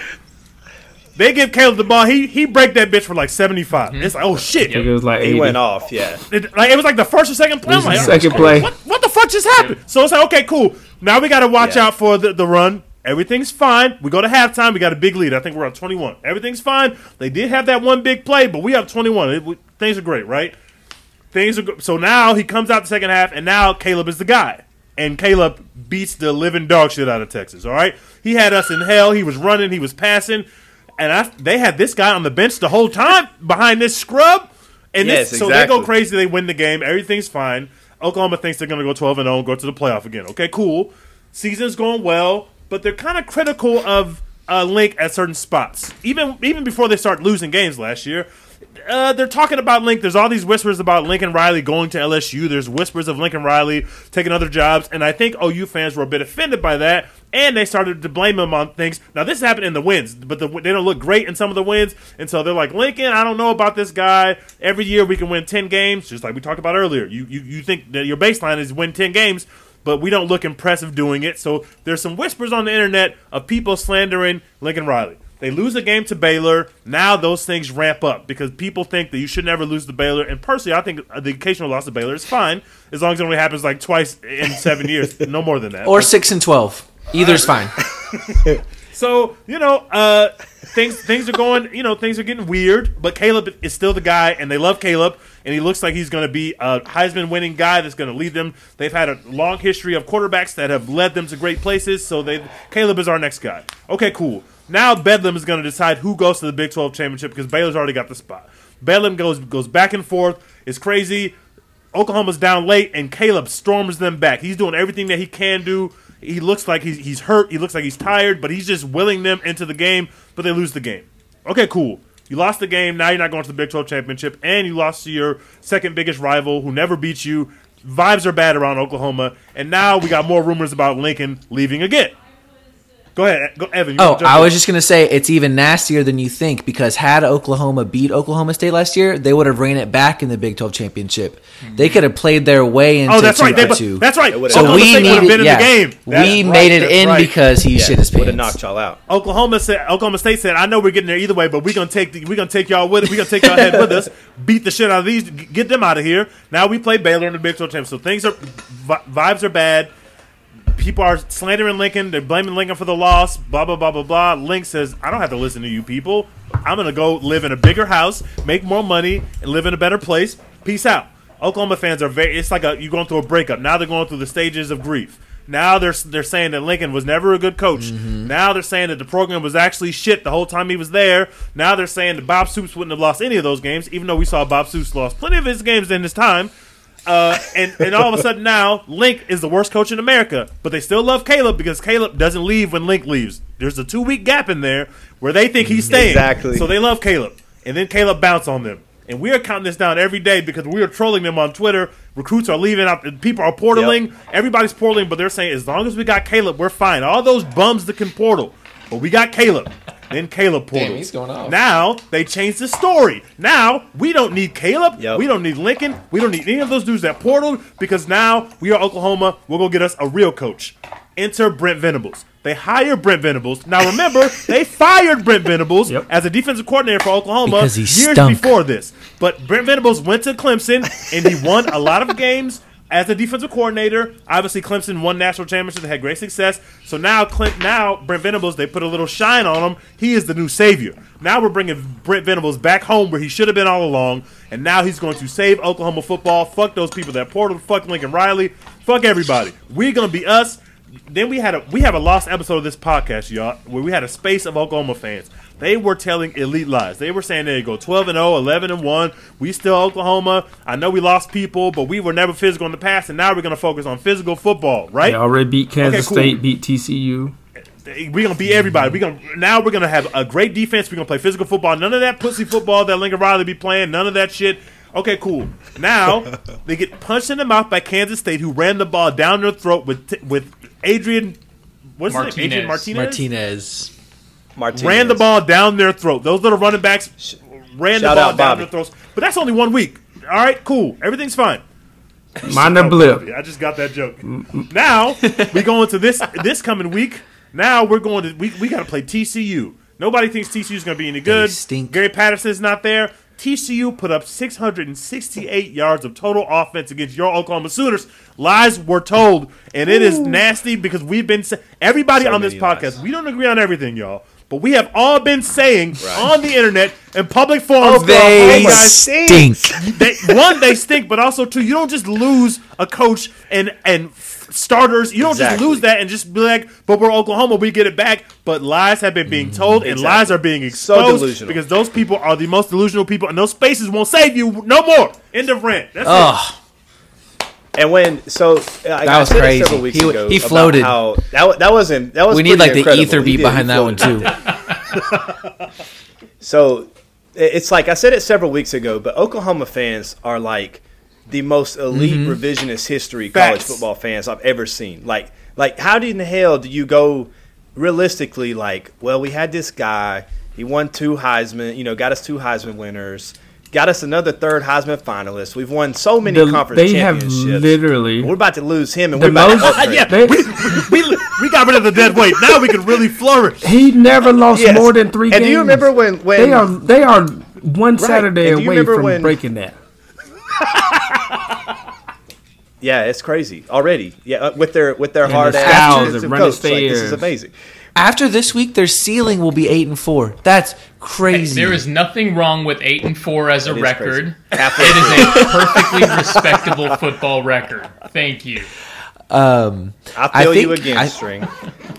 They give Caleb the ball. He he break that bitch for like 75. It's like, oh shit. it was like He went off. Yeah. It, like it was like the first or second play. I'm It like, the second play. What, what the fuck just happened? So it's like, okay, cool. Now we got to watch Yeah. out for the, the run. Everything's fine. We go to halftime. We got a big lead. I think we're on 21. Everything's fine. They did have that one big play, but we have 21. It- we- things are great, right? Things are go- so now he comes out the second half, and now Caleb is the guy, and Caleb beats the living dog shit out of Texas. All right, he had us in hell. He was running, he was passing, and I, they had this guy on the bench the whole time behind this scrub. And Yes, this, so they go crazy. They win the game. Everything's fine. Oklahoma thinks they're going to go 12 and 0 and go to the playoff again. Okay, cool. Season's going well, but they're kind of critical of uh, Link at certain spots. Even even before they start losing games last year, uh, they're talking about Link. There's all these whispers about Lincoln Riley going to LSU. There's whispers of Lincoln Riley taking other jobs, and I think OU fans were a bit offended by that, and they started to blame him on things. Now this happened in the wins, but the, they don't look great in some of the wins, and so they're like Lincoln. I don't know about this guy. Every year we can win ten games, just like we talked about earlier. You you, you think that your baseline is win ten games. But we don't look impressive doing it. So there's some whispers on the internet of people slandering Lincoln Riley. They lose a game to Baylor. Now those things ramp up because people think that you should never lose to Baylor. And personally, I think the occasional loss to Baylor is fine as long as it only happens like twice in seven years, no more than that. Or But- six and twelve. Either Either's fine. so you know, uh, things things are going. You know, things are getting weird. But Caleb is still the guy, and they love Caleb, and he looks like he's going to be a Heisman winning guy that's going to lead them. They've had a long history of quarterbacks that have led them to great places. So they Caleb is our next guy. Okay, cool. Now Bedlam is going to decide who goes to the Big Twelve championship because Baylor's already got the spot. Bedlam goes goes back and forth. It's crazy. Oklahoma's down late, and Caleb storms them back. He's doing everything that he can do. He looks like he's, he's hurt. He looks like he's tired, but he's just willing them into the game, but they lose the game. Okay, cool. You lost the game. Now you're not going to the Big 12 championship, and you lost to your second biggest rival who never beat you. Vibes are bad around Oklahoma, and now we got more rumors about Lincoln leaving again. Go ahead, eh, go, Evan. you Oh, wanna jump I in? was just gonna say it's even nastier than you think because had Oklahoma beat Oklahoma State last year, they would have ran it back in the Big 12 championship. Mm-hmm. They could have played their way oh, into Oh, that's two right. They, two. that's right. So Oklahoma we State needed, been in yeah, the game. That's we right, made it in right. because he shit his would have knocked y'all out. Oklahoma said Oklahoma State said, "I know we're getting there either way, but we're gonna take the, we're gonna take y'all with it. We're gonna take y'all head with us, beat the shit out of these, get them out of here." Now we play Baylor in the Big 12 championship, so things are vibes are bad. People are slandering Lincoln. They're blaming Lincoln for the loss. Blah blah blah blah blah. Link says, "I don't have to listen to you people. I'm gonna go live in a bigger house, make more money, and live in a better place. Peace out." Oklahoma fans are very. It's like a you're going through a breakup. Now they're going through the stages of grief. Now they're they're saying that Lincoln was never a good coach. Mm-hmm. Now they're saying that the program was actually shit the whole time he was there. Now they're saying that Bob Stoops wouldn't have lost any of those games, even though we saw Bob Stoops lost plenty of his games in his time. Uh, and and all of a sudden now Link is the worst coach in America, but they still love Caleb because Caleb doesn't leave when Link leaves. There's a two week gap in there where they think he's staying, Exactly. So they love Caleb, and then Caleb bounce on them. And we are counting this down every day because we are trolling them on Twitter. Recruits are leaving out. People are portaling. Everybody's portaling, but they're saying as long as we got Caleb, we're fine. All those bums that can portal, but we got Caleb. Then Caleb portals. Damn, he's going off. Now they changed the story. Now we don't need Caleb. Yep. We don't need Lincoln. We don't need any of those dudes that portaled because now we are Oklahoma. We'll go get us a real coach. Enter Brent Venables. They hire Brent Venables. Now remember, they fired Brent Venables Yep. as a defensive coordinator for Oklahoma years stunk. before this. But Brent Venables went to Clemson and he won a lot of games as a defensive coordinator. Obviously, Clemson won national championships. They had great success. So now, Clint, now Brent Venables, they put a little shine on him. He is the new savior. Now we're bringing Brent Venables back home where he should have been all along. And now he's going to save Oklahoma football. Fuck those people that portal. Fuck Lincoln Riley. Fuck everybody. We're gonna be us. Then we had a we have a lost episode of this podcast, y'all, where we had a space of Oklahoma fans. They were telling elite lies. They were saying they go 12 and 0, 11 and 1. We still Oklahoma. I know we lost people, but we were never physical in the past, and now we're going to focus on physical football, right? They already beat Kansas cool. State, beat TCU. We're gonna beat everybody. We're gonna now we're gonna have a great defense. We're gonna play physical football. None of that pussy football that Lincoln Riley be playing. None of that shit. Okay, cool. Now they get punched in the mouth by Kansas State, who ran the ball down their throat with with Adrian. What's his name? Adrian Martinez. Martinez. Martinez. Martinez. ran the ball down their throat. Those little running backs ran the ball down Bobby. their throats. But that's only one week. All right, cool. Everything's fine. Mind the blip. I just got that joke. Now we go into this this coming week. Now we're going to we, we got to play TCU. Nobody thinks TCU is going to be any good. stink. Gary Patterson's not there. TCU put up 668 yards of total offense against your Oklahoma Sooners. Lies were told, and it is nasty because we've been everybody So on this podcast. lies. We don't agree on everything, y'all, but we have all been saying on the internet and public forums. Oh, they "Hey, guys, stink. they, one they stink, but also two you don't just lose a coach and and starters. You don't Exactly. just lose that and just be like, but we're Oklahoma, we get it back. But lies have been being mm, told and Exactly. lies are being So exposed delusional. because those people are the most delusional people, and those spaces won't save you no more. End of rant. That's it. And when so I, I was said it crazy. several weeks He- ago he floated. How that wa- that wasn't that was we need like pretty the ether He beat behind that one too. So it's like I said it several weeks ago, but Oklahoma fans are like the most elite Mm-hmm. revisionist history college Facts. football fans I've ever seen. Like like how in the hell do you go realistically like, well, we had this guy, he won two Heisman, you know, got us two Heisman winners, got us another third Heisman finalist. We've won so many The- conference they have literally we're about to lose him and we're about most. to yeah. they- we, we got rid of the dead weight. Now we can really flourish. he never lost Yes. more than three And games. do you remember when when they are they are one Saturday And do you away from when- breaking that. Yeah, it's crazy already. Yeah, uh, with their with their And hard the ass styles defensive and running coach. Like, this is amazing. After this week, their ceiling will be eight and four. That's crazy. There is nothing wrong with eight and four as a That is record. crazy. It is a perfectly respectable football record. Thank you. um, I I feel you think again, I- string.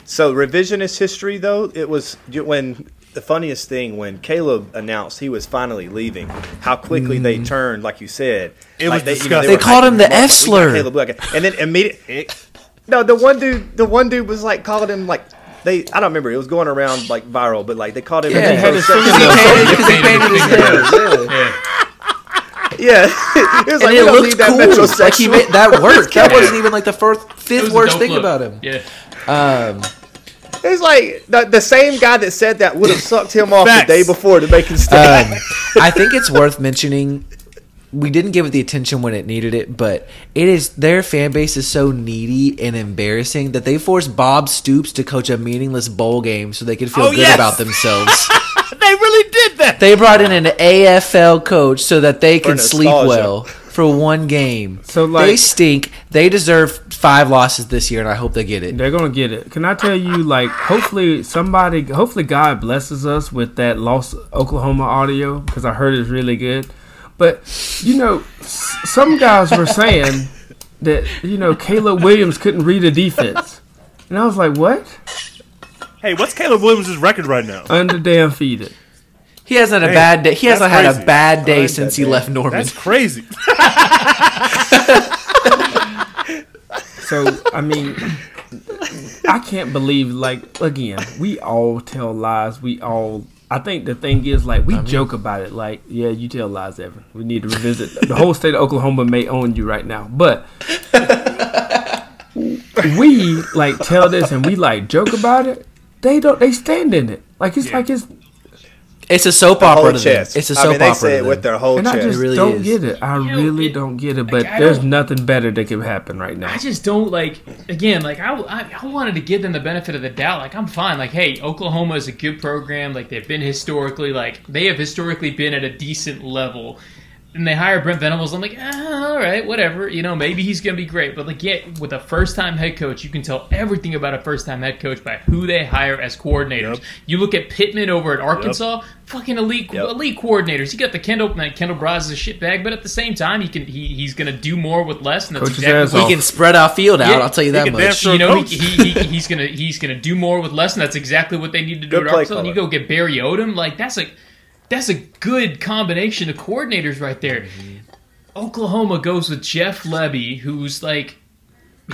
So revisionist history, though, it was when the funniest thing when Caleb announced he was finally leaving, how quickly they turned, like you said. It like was they, you know, disgusting. They were called hyping him the up, F slur." Caleb And then immediately, no, the one dude, the one dude was like calling him like they. I don't remember. It was going around like viral, but like they called him. Yeah, an he had his section. Because he painted his nails. Yeah. Yeah, it was And like, we it don't looked need that cool. Like he made that work. That Yeah. wasn't even like the first, fifth worst thing look. about him. Yeah. Um, It's like the, the same guy that said that would have sucked him off Facts. the day before to make him stay. um, I think it's worth mentioning. We didn't give it the attention when it needed it, but it is their fan base is so needy and embarrassing that they forced Bob Stoops to coach a meaningless bowl game so they could feel Oh, good yes! about themselves. they really did that. they brought in an AFL coach so that they could sleep well for one game. So, like- they stink. They deserve five losses this year, and I hope they get it. They're gonna get it. Can I tell you, like, hopefully somebody, hopefully God blesses us with that lost Oklahoma audio because I heard it's really good. But you know, some guys were saying that you know Caleb Williams couldn't read a defense, and I was like, what? Hey, what's Caleb Williams' record right now? Under damn feeded. He hasn't had a bad day. He hasn't that's had a bad day since he man. left Norman. That's crazy. So I mean, I can't believe like again, we all tell lies. We all. I think the thing is like we joke about it. Like, yeah, you tell lies, Evan. We need to revisit. the whole state of Oklahoma may own you right now, but we like tell this and we like joke about it. They don't. They stand in it. Like it's like it's. It's a soap The opera whole to them. chest. It's a I soap mean, they opera say it with their whole And I chest. just really don't is. get it. I You know, really it- don't get it. But I there's nothing better that could happen right now. I just don't like. Again, like I, I, I wanted to give them the benefit of the doubt. Like I'm fine. Like hey, Oklahoma is a good program. Like they've been historically, like they have historically been at a decent level. And they hire Brent Venables. I'm like, ah, all right, whatever. You know, maybe he's gonna be great. But like, yeah, with a first time head coach, you can tell everything about a first time head coach by who they hire as coordinators. Yep. You look at Pittman over at Arkansas, fucking elite, Yep. elite coordinators. He got the Kendall, man, Kendal Briles is a shitbag, but at the same time, he can he, he's gonna do more with less, and that's Coach exactly ass what. He can spread out field out. Yeah, I'll tell you that much. you know, he, he, he, he's gonna he's gonna do more with less, and that's exactly what they need to do Good at play Arkansas. And you go get Barry Odom, like that's a that's a good combination of coordinators right there. Mm-hmm. Oklahoma goes with Jeff Lebby, who's like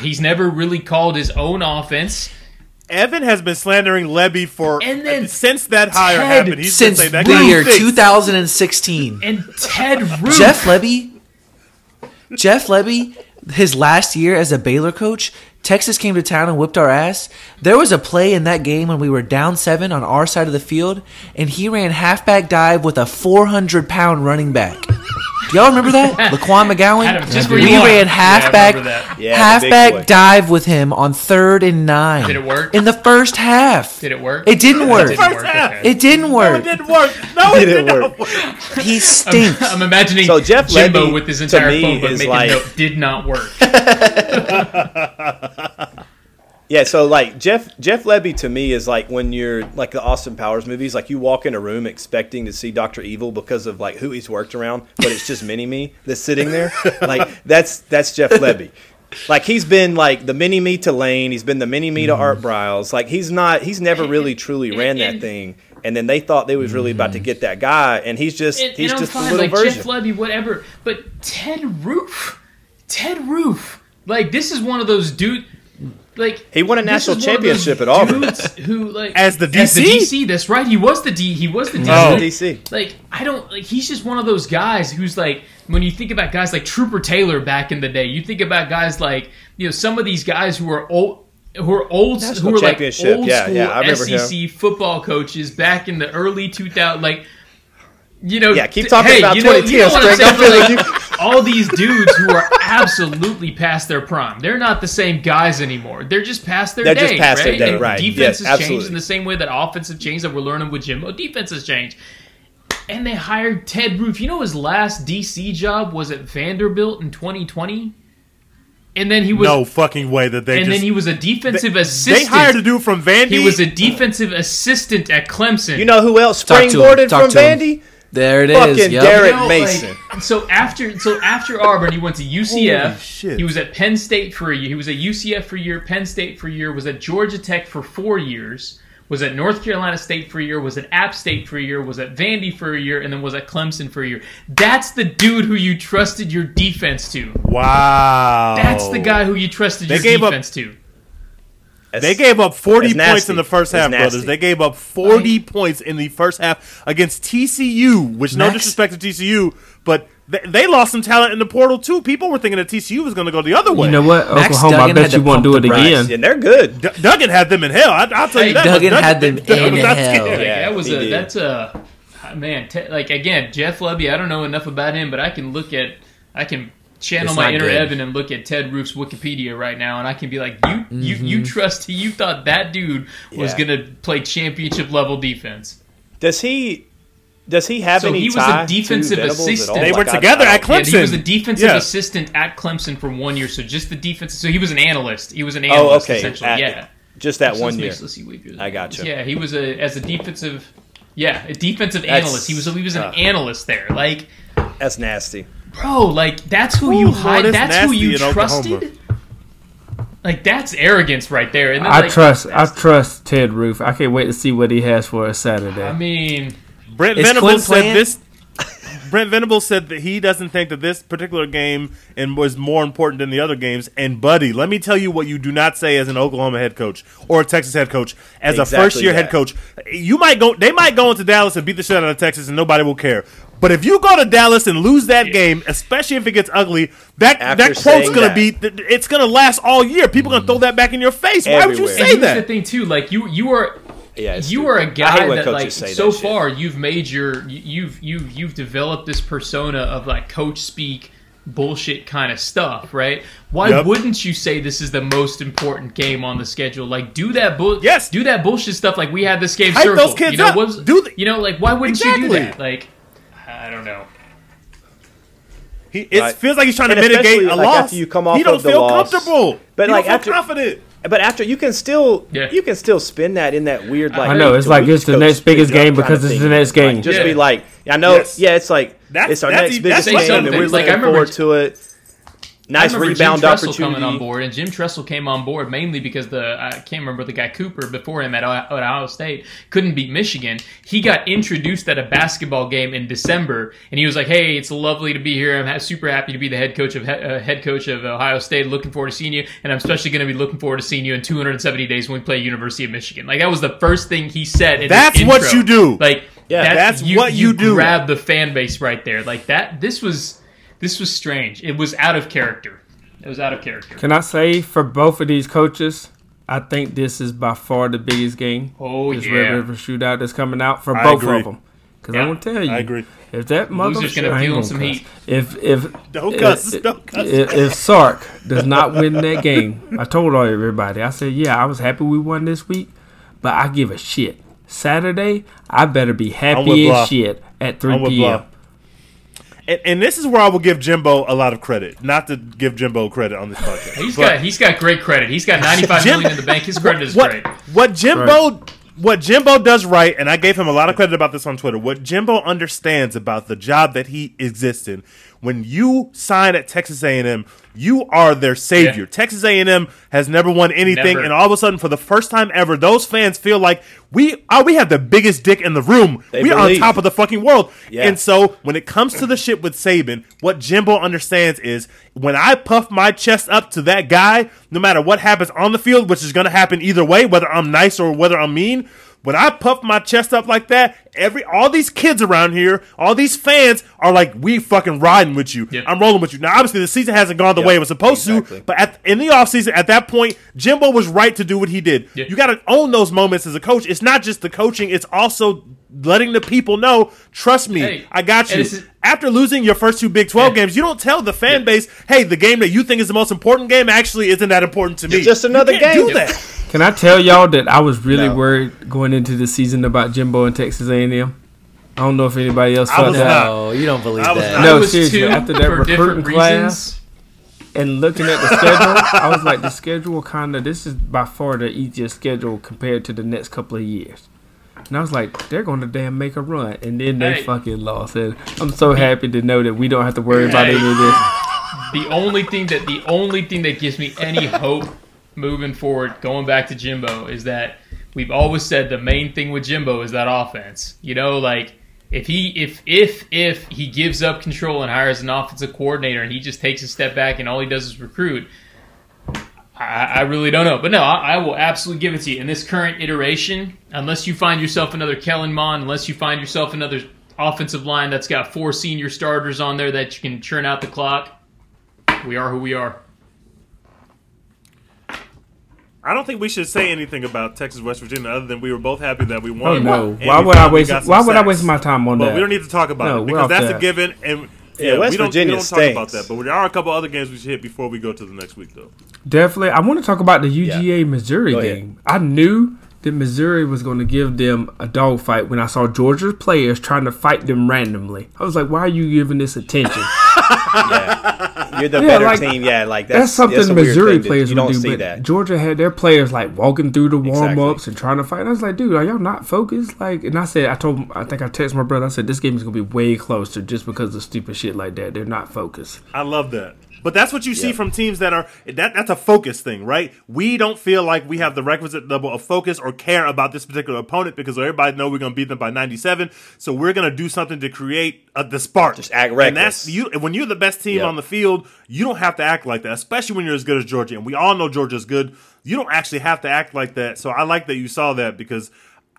he's never really called his own offense. Evan has been slandering Lebby for And then since that hire Ted, happened. He's Since been saying that the year stinks. 2016. And Ted Roof, Jeff Lebby, Jeff Lebby, his last year as a Baylor coach, Texas came to town and whipped our ass. There was a play in that game when we were down seven on our side of the field, and he ran halfback dive with a 400 pound running back. Do y'all remember that? LaQuan McGowan? Adam, just we for ran Yeah, I halfback, remember. Yeah, the big boy. halfback dive with him on third and nine. Did it work? In the first half. did it work? It didn't It work. didn't work. okay. It didn't No, work. it didn't work. No, it, It did didn't work. work. He stinks. I'm imagining So Jeff Jimbo Lebby, with his entire phone book making like- note did not work. Yeah, so like Jeff Jeff Lebby to me is like when you're like the Austin Powers movies, like you walk in a room expecting to see Doctor Evil because of like who he's worked around, but it's just Mini Me that's sitting there. Like that's that's Jeff Lebby. Like he's been like the mini me to Lane, he's been the mini me to mm-hmm. Art Briles. Like he's not he's never really truly ran that mm-hmm. thing. And then they thought they was really about to mm-hmm. get that guy, and he's just and, he's and just a little like version. Jeff Lebby, whatever. But Ted Roof, Ted Roof, like this is one of those dude, like He won a national is one of those championship at Auburn. dudes Who like As the As the DC? DC, that's right. He was the D. He was the DC. Oh. DC. Like I don't like. He's just one of those guys who's like when you think about guys like Trooper Taylor back in the day. You think about guys like you know some of these guys who are old. Who are old? National Who are like old school yeah, I remember SEC him. football coaches back in the early 2000s? Like, you know, Yeah, keep talking hey, about you know, you 2010, know what I'm Spring. I'm saying? feeling Like, all these dudes who are absolutely past their prime. They're not the same guys anymore. They're just past their They're day. just past their right? day, And right. Defense Yes, has changed in the same way that offense has changed that we're learning with Jimbo. Defense has changed. And they hired Ted Roof. You know his last DC job was at Vanderbilt in 2020? And then he was no fucking way that they and just. then he was a defensive they assistant. They hired a dude from Vandy. He was a defensive assistant at Clemson. You know who else Talk to him, springboarded from to him. Vandy? There it is. Fucking Yep. Derek You know, Mason. like, so after so after Auburn, he went to UCF. Shit. He was at Penn State for a year. He was at UCF for a year, Penn State for a year. Was at Georgia Tech for four years. was at North Carolina State for a year, was at App State for a year, was at Vandy for a year, and then was at Clemson for a year. That's the dude who you trusted your defense to. Wow. That's the guy who you trusted They your gave up- defense to. They gave up 40 points in the first half, brothers. They gave up 40 points in the first half against TCU, which no Max- disrespect to TCU, but they, they lost some talent in the portal too. People were thinking that TCU was going to go the other way. You know what, Max Oklahoma? I bet you won't do it the again. and they're good. D- Duggan had them in hell. I, I'll tell you Hey, that. Duggan much. had them Duggan was in not hell. Yeah, that was he a did. that's a man. Te- like again, Jeff Lebby. I don't know enough about him, but I can look at I can channel It's my inner good. Evan and look at Ted Roof's Wikipedia right now, and I can be like, you you Mm-hmm. you trust you thought that dude was Yeah. gonna play championship level defense. Does he? Does he have So any he was tie a defensive to Venables at all? assistant. They were Like, I- together at Clemson. Yeah, he was a defensive Yeah. assistant at Clemson for one year, so just the defense. So he was an analyst. He was an analyst Oh, analyst okay. essentially. At- yeah, Just that So one year. let's see what I got gotcha. was. Yeah, he was a as a defensive. Yeah, a defensive That's- analyst. He was a, he was an uh. analyst there. Like, That's nasty. Bro, like that's who Ooh, you hide. it's That's who you in Oklahoma. trusted. Like that's arrogance right there. And then, I like, trust. I trust Ted Roof. I can't wait to see what he has for us Saturday. I mean, Brent Is Venables said this. Brent Venables said that he doesn't think that this particular game and was more important than the other games. And buddy, let me tell you what you do not say as an Oklahoma head coach or a Texas head coach. As a first year head coach, you might go. They might go into Dallas and beat the shit out of Texas, and nobody will care. But if you go to Dallas and lose that game, especially if it gets ugly, that After that quote's gonna that. be. It's gonna last all year. People gonna throw mm-hmm. that back in your face. Why would you say and here's that? the thing too. Like you, you are. Yeah, you stupid. are a I hate guy that like say so that far you've made your you- you've you've you've developed this persona of like coach speak bullshit kind of stuff, right? Why Yep. wouldn't you say this is the most important game on the schedule? Like do that bull Yes. do that bullshit stuff like we had this game Hype circled. those kids you know, up. was- Do the- you know like why wouldn't you do that? Like I don't know. He, it Right. feels like he's trying to mitigate especially, a like, loss. after you come off he don't of feel loss. comfortable. But, he like, don't feel after- confident. But after you can still, Yeah. you can still spin that in that weird like. I know, it's like it's the next biggest game because it's the next game. Like, just Yeah. be like, I know, Yes. yeah, it's like That's- it's our next e- biggest that's game, something. and we're Like, looking I forward to it. Nice I remember rebound Jim Tressel opportunity. coming on board, and Jim Tressel came on board mainly because the I can't remember the guy Cooper before him at, Ohio- at Ohio State couldn't beat Michigan. He got introduced at a basketball game in December, and he was like, "Hey, it's lovely to be here. I'm super happy to be the head coach of uh, head coach of Ohio State. Looking forward to seeing you, and I'm especially going to be looking forward to seeing you in 270 days when we play University of Michigan." Like that was the first thing he said. In his That's what intro. you do. Like Yeah, that's what you do. Grab the fan base right there. Like that. This was this was strange. It was out of character. It was out of character. Can I say for both of these coaches, I think this is by far the biggest game. Oh, this yeah. Red River shootout that's coming out for I both agree. of them. Because Yeah, I'm gonna tell you, I agree. if that Loser's motherfucker gonna I ain't feel gonna some cuss. heat. If if Don't if- cuss. if, Don't cuss. if, if Sark does not win that game, I told all everybody. I said, yeah, I was happy we won this week, but I give a shit. Saturday, I better be happy as shit at 3 I'm p.m. Blah. And, and this is where I will give Jimbo a lot of credit. Not to give Jimbo credit on this podcast. He's but got he's got great credit. He's got ninety five million in the bank. His credit is what, great. What Jimbo what Jimbo does right, and I gave him a lot of credit about this on Twitter. What Jimbo understands about the job that he exists in. When you sign at Texas A&M, you are their savior. Yeah. Texas A&M has never won anything, Never. and all of a sudden, for the first time ever, those fans feel like we are, we have the biggest dick in the room. They we are on top of the fucking world. Yeah. And so when it comes to the shit with Saban, what Jimbo understands is when I puff my chest up to that guy, no matter what happens on the field, which is going to happen either way, whether I'm nice or whether I'm mean. When I puff my chest up like that, every all these kids around here, all these fans are like, "We fucking riding with you. Yeah. I'm rolling with you." Now, obviously, the season hasn't gone the way it was supposed exactly. to, but at, in the offseason, at that point, Jimbo was right to do what he did. Yeah. You got to own those moments as a coach. It's not just the coaching; it's also letting the people know, "Trust me, Hey, I got you." is- After losing your first two Big Twelve Yeah. games, you don't tell the fan base, "Hey, the game that you think is the most important game actually isn't that important to me." It's just another you can't game. Do that. Can I tell y'all that I was really No. worried going into the season about Jimbo and Texas A&M? I don't know if anybody else I felt was that. not. No, you don't believe I that. not. No, was seriously, after that recruiting class- reasons. And looking at the schedule, I was like, the schedule kind of this is by far the easiest schedule compared to the next couple of years. And I was like, they're going to damn make a run, and then they Hey. fucking lost. And I'm so happy to know that we don't have to worry about Hey. any of this. The only thing that the only thing that gives me any hope moving forward, going back to Jimbo, is that we've always said the main thing with Jimbo is that offense. You know, like if he if if if he gives up control and hires an offensive coordinator and he just takes a step back and all he does is recruit, I, I really don't know. But no, I, I will absolutely give it to you in this current iteration. Unless you find yourself another Kellen Mond, unless you find yourself another offensive line that's got four senior starters on there that you can churn out the clock. We are who we are. I don't think we should say anything about Texas West Virginia other than we were both happy that we won. Oh won. no! Why would I waste? got some Why would I waste my time on But that? we don't need to talk about No, it because that's that. a given. And Yeah, yeah, West we don't, Virginia we don't stinks. talk about that. But there are a couple other games we should hit before we go to the next week, though. Definitely. I want to talk about the UGA Missouri Go ahead. game. I knew that Missouri was going to give them a dogfight when I saw Georgia's players trying to fight them randomly. I was like, why are you giving this attention? You're the Yeah, better like, team. Yeah, like That's, that's, something a weird Missouri players you would don't do. see But that. Georgia had their players like walking through the warm ups Exactly. and trying to fight. And I was like, dude, are y'all not focused? Like, and I said, I told, I think I texted my brother. I said, this game is going to be way closer just because of stupid shit like that. They're not focused. I love that. But that's what you see Yeah. from teams that are that that's a focus thing, right? We don't feel like we have the requisite level of focus or care about this particular opponent because everybody know we're going to beat them by 97. So we're going to do something to create uh, the spark. Just act And that's reckless. you when you're the best team Yep. on the field, you don't have to act like that, especially when you're as good as Georgia. And we all know Georgia's good. You don't actually have to act like that. So I like that you saw that because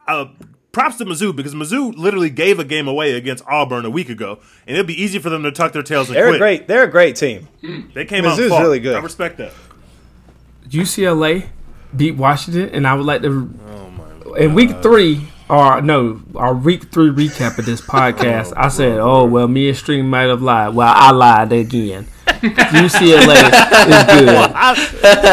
uh, props to Mizzou because Mizzou literally gave a game away against Auburn a week ago, and it'd be easy for them to tuck their tails and They're quit. a great. They're a great team. Mm. They came out Mizzou's fought. really good. I respect that. UCLA beat Washington, and I would like to. Oh my! in week three, or no, our week three recap of this podcast, I said, "Oh, oh well, me and String might have lied." Well, I lied again. UCLA is good. I,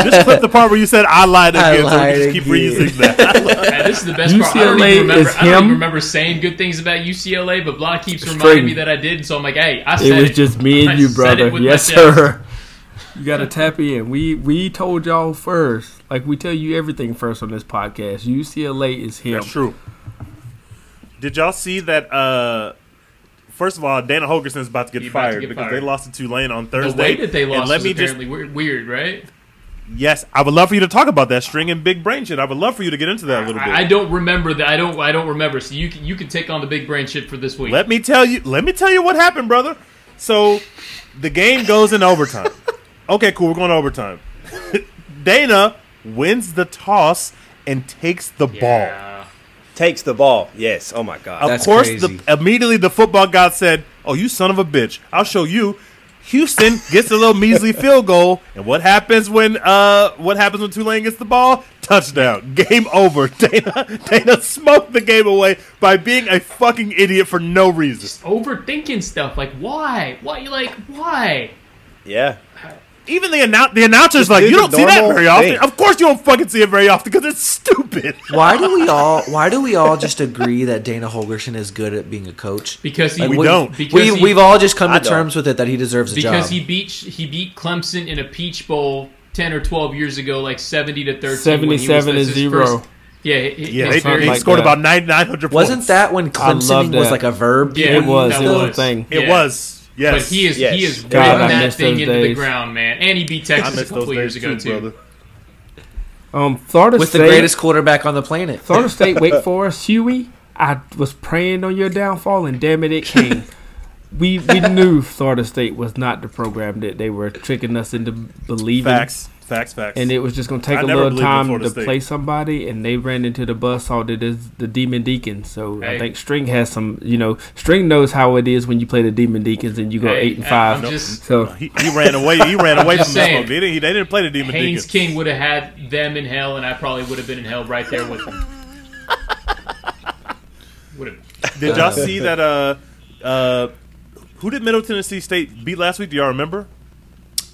just clip the part where you said I lied I again, so we lied can just keep reusing that. Man, this is the best part. I don't, UCLA even remember, I don't even remember saying good things about UCLA, but Block keeps reminding Straight. me that I did, so I'm like, hey, I said It was it. just me I and you, brother. Yes, sir. You gotta tap in. We we told y'all first. Like we tell you everything first on this podcast. UCLA is him. That's true. Did y'all see that? uh First of all, Dana Holgorsen is about to get He about to fired get because fired. they lost to Tulane on Thursday. The way that they And lost let was me apparently weird, weird, right? yes, I would love for you to talk about that string and big brain shit. I would love for you to get into that a little bit. I, I don't remember that. I don't. I don't remember. So you can you can take on the big brain shit for this week. Let me tell you. Let me tell you what happened, brother. So, the game goes in overtime. okay, cool. We're going to overtime. Dana wins the toss and takes the ball. Yeah. Takes the ball. Yes. Oh my God. Of That's course, crazy. the, immediately the football god said, "Oh, you son of a bitch! I'll show you." Houston gets a little measly field goal, and what happens when uh what happens when Tulane gets the ball? Touchdown, game over. Dana Dana smoked the game away by being a fucking idiot for no reason. Overthinking stuff. Like why? Why? You like why? yeah. Even the annou- the announcers like you don't see that very often. thing. Of course, you don't fucking see it very often because it's stupid. Why do we all? Why do we all just agree that Dana Holgorsen is good at being a coach? Because he We don't. Because We he, we've all just come I to don't. terms with it that he deserves a because job. he beat he beat Clemson in a Peach Bowl ten or twelve years ago, like seventy to thirteen. when he was- 77 that's to his zero. first- yeah, he, Yeah, his they, very- they like scored that. about nine nine hundred. Wasn't that when love Clemsoning was that. like a verb? Yeah, It was. that It was a was. thing. It Yeah. was. Yes, But he is Yes. he is God, running I that thing those into the ground, man. And he beat I Texas a couple those years days ago too, too. brother. Um, Florida with the greatest quarterback on the planet. Florida State, Wake Forest, Huey. I was praying on your downfall, and damn it, it came. we we knew Florida State was not the program that they were tricking us into believing. Facts, facts, facts. And it was just going to take I a little time to State. play somebody, and they ran into the bus buzzsaw that is the Demon Deacons. So I think String has some, you know, String knows how it is when you play the Demon Deacons and you go Hey, eight and five. Just- so he, he ran away. He ran away from the saying. smoke. They didn't, they didn't play the demon Haynes Deacons. King would have had them in hell, and I probably would have been in hell right there with them. Did y'all see that? Uh, uh, who did Middle Tennessee State beat last week? Do y'all remember?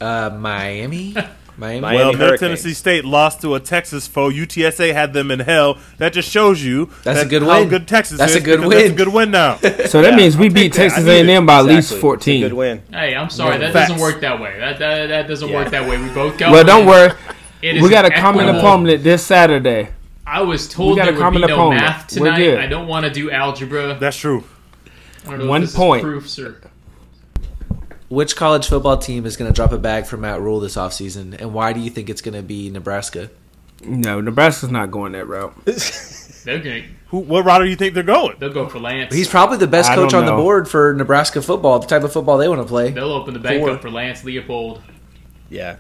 Uh, Miami, Miami. Miami well, Middle Hurricanes. Tennessee State lost to a Texas foe. UTSA had them in hell. That just shows you That's a good how win. good Texas That's is. a good because That's a good win now. So that Yeah, means we I'll beat take that. I Texas need it. A&M by at least Exactly. It's a fourteen. Good win. Hey, I'm sorry. That Facts. doesn't work that way. That that, that doesn't Yeah. work that way. We both got. Well, don't worry. It is We got a an common equitable- opponent this Saturday. I was told We got there a would common be no opponent. math We're tonight. good. I don't want to do algebra. That's true. I don't know One if this point. Is proofs or Which college football team is going to drop a bag for Matt Rhule this offseason, and why do you think it's going to be Nebraska? No, Nebraska's not going that route. They're gonna, Who? What route do you think they're going? they'll go for Lance. He's probably the best I coach don't on the board for Nebraska football, the type of football they want to play. They'll open the bank Four. up for Lance Leopold. yeah.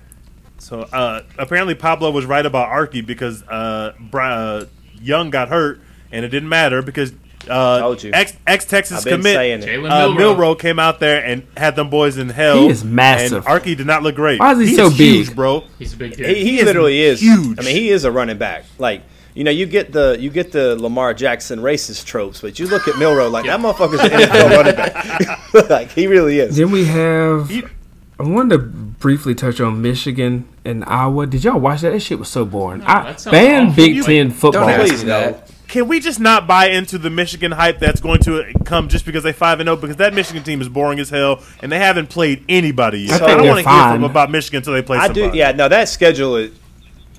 So uh, apparently Pablo was right about Arky because uh, Bri- uh, Young got hurt and it didn't matter because uh, Told you. ex ex Texas I've been commit saying it. Jalen uh, Milroe. Milroe came out there and had them boys in hell. He is massive. And Arky did not look great. Why is he He's so huge, big? bro? He's a big dude. He, he, is literally is huge. I mean, he is a running back. Like you know, you get the you get the Lamar Jackson racist tropes, but you look at Milroe like that motherfucker's an NFL running back. like he really is. Then we have. He- I wanted to briefly touch on Michigan and Iowa. Did y'all watch that? That shit was so boring. No, I that sounds ban awful. Big You- Ten football. Don't ask Please me no. That. Can we just not buy into the Michigan hype that's going to come just because they five and zero? Because that Michigan team is boring as hell, and they haven't played anybody yet. I I, don't want to hear fine. from about Michigan until they play I somebody. do. Yeah, no, that schedule is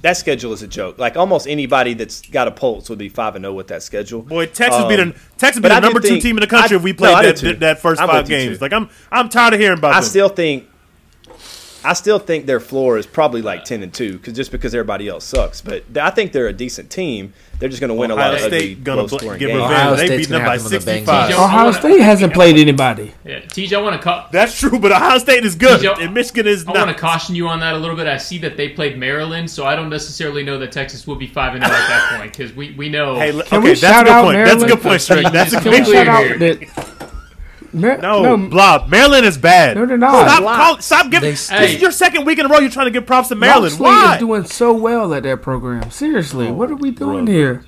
that schedule is a joke. Like almost anybody that's got a pulse would be five and zero with that schedule. Boy, Texas be Um, the Texas be but the I do number two team in the country I- if we played I do that, that that first I'm five games. too. Like I'm I'm tired of hearing about I them. still think. I still think their floor is probably like ten and two, because just because everybody else sucks. But I think they're a decent team. They're just going to win a lot Ohio of ugly, gonna low scoring give games. revenge. Ohio they State's beat them by have them with a bang 65. Ohio State hasn't played anybody. Yeah, TJ, I want to ca- That's true, but Ohio State is good, Joe, and Michigan is I want to caution you on that a little bit. I see that they played Maryland, so I don't necessarily know that Texas will be five and zero at that point because we, we know. Hey, l- Can okay, we that's a shout good out point. That's a good point, Shrek. That's a Can good Can we we point. shout here. out that? Mar- No, blah. Maryland is bad. No, they're not. Stop, Lie. call, stop giving. They- this Hey. is your second week in a row. You're trying to give props to Maryland. Locksley Why? is doing so well at that program. Seriously, oh what are we doing brother. here?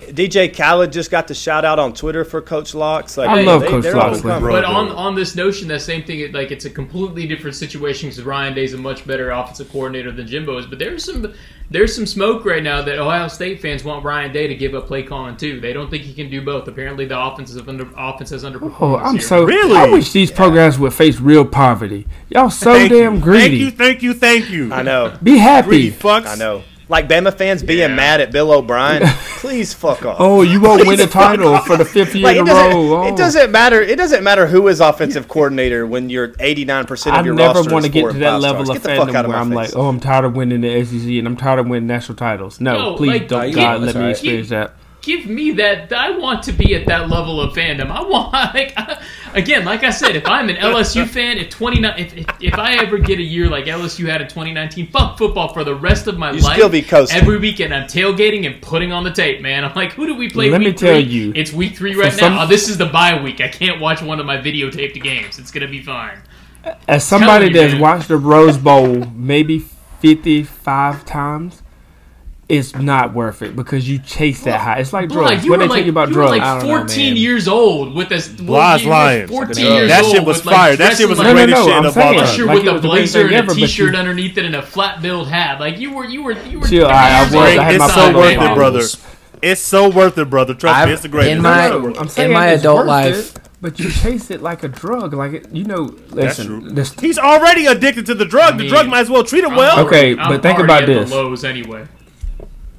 DJ Khaled just got the shout out on Twitter for Coach Locks. Like, I they- love they- Coach they're Locksley. overcoming. But Bro, on on this notion, that same thing, like it's a completely different situation because Ryan Day's a much better offensive coordinator than Jimbo is. But there's some there's some smoke right now that Ohio State fans want Ryan Day to give up play calling too. They don't think he can do both. Apparently, the offense is under offense has underperformed. Oh, I'm year. so. Really? I wish these programs would face real poverty. Y'all so Thank damn you. greedy. Thank you, thank you, thank you. I know. Be happy. Greedy fucks. I know. Like Bama fans being Yeah. mad at Bill O'Brien. Please fuck off. Oh, you won't win a title for the fifth year Like, in a row. Oh. it doesn't matter. It doesn't matter who is offensive coordinator when you're 89 percent I of your never roster want to get to that level stars. of Get the fuck fandom of where I'm face. like, oh, I'm tired of winning the SEC and I'm tired of winning national titles. No, No, please like, don't, God, let me experience that. Give me that. I want to be at that level of fandom. I want, like, again, like I said, if I'm an LSU fan, if 29, if, if, if I ever get a year like LSU had in 2019, fuck football for the rest of my You life. still be coasting. Every weekend, I'm tailgating and putting on the tape, man. I'm like, who do we play? Let me tell three? you, it's week three right some- now. Oh, this is the bye week. I can't watch one of my videotaped games. It's gonna be fine. As somebody you, that's man. watched the Rose Bowl maybe 55 times, it's not worth it because you chase that high. It's like drugs. you What they like, tell you about you drugs? were I like don't know, 14 years old with this. Blah's lying. 14 Yeah. years That old shit was with, like, fire. That shit dressing was like the No, no, greatest no, shit I'm of saying- all Usher time. Like with a the blazer and ever, but t-shirt you- underneath it and a flat billed hat. Like you were, you were, you were. Chill, I- I years was- I had at my It's so worth it, brother. It's so worth it, brother. Trust me, it's the greatest. in my- I'm saying in my adult life- but you chase it like a drug. Like it, you know, listen. this- He's already addicted to the drug. the mean, drug might as well treat him well. Okay, but I'm think already about at the this. lows anyway.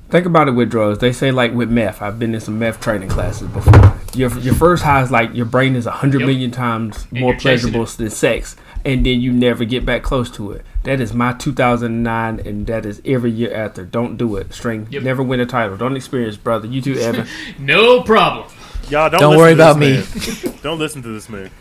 Think about it with drugs. They say like with meth. I've been in some meth training classes before. Your your first high is like your brain is a hundred Yep. million times And more pleasurable than sex, and then you never get back close to it. That is my 2009, and that is every year after. Don't do it. String. Yep. Never win a title. Don't experience, brother. You too, Evan. No problem. Y'all don't, Don't listen worry to this about man. don't listen to this man.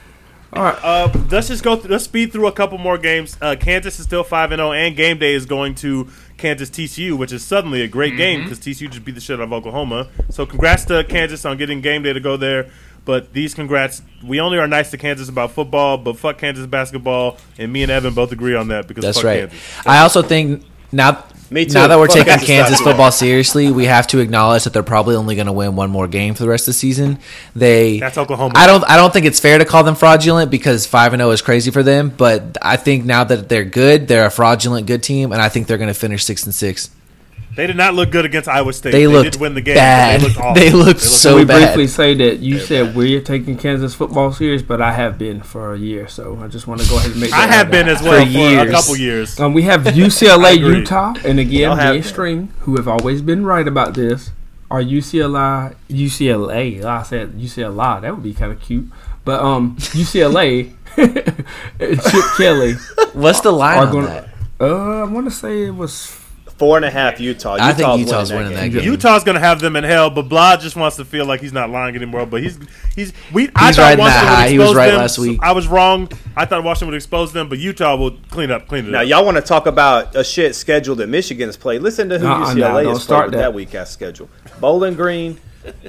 All right. Uh, let's just go. Through, let's speed through a couple more games. Uh, Kansas is still five and zero, and game day is going to Kansas TCU, which is suddenly a great game because TCU just beat the shit out of Oklahoma. So congrats to Kansas on getting game day to go there. But these congrats, we only are nice to Kansas about football, but fuck Kansas basketball, and me and Evan both agree on that because That's fuck right. Kansas. I also think now Me too. now that we're Fuck taking Kansas Kansas football seriously, we have to acknowledge that they're probably only going to win one more game for the rest of the season. They That's Oklahoma. I don't I don't think it's fair to call them fraudulent because 5 and 0 is crazy for them, but I think now that they're good, they're a fraudulent good team and I think they're going to finish 6 and 6. They did not look good against Iowa State. They, looked did win the game. bad. They looked awful. They looked so we bad. briefly say that you said we're taking Kansas football serious, but I have been for a year, so I just want to go ahead and make. I have out been there. as well for, a couple years. Um, we have UCLA. Utah, and again, Y'all have me and been. String, who have always been right about this, are UCLA, UCLA. I said UCLA. That would be kind of cute, but um, UCLA, Chip Kelly What's the line are on going. that? Uh, I want to say it was Four and a half Utah. I think Utah's Utah's winning that game. Utah's gonna have them in hell, but Blah just wants to feel like he's not lying anymore. But he's he's we. I He's thought riding Washington that would high. He was right them. last week. I was wrong. I thought Washington would expose them, but Utah will clean up, clean it Now, up. y'all want to talk about a shit schedule that Michigan's played? Listen to who Uh-uh, UCLA nah, don't start played with that. that week ass schedule: Bowling Green,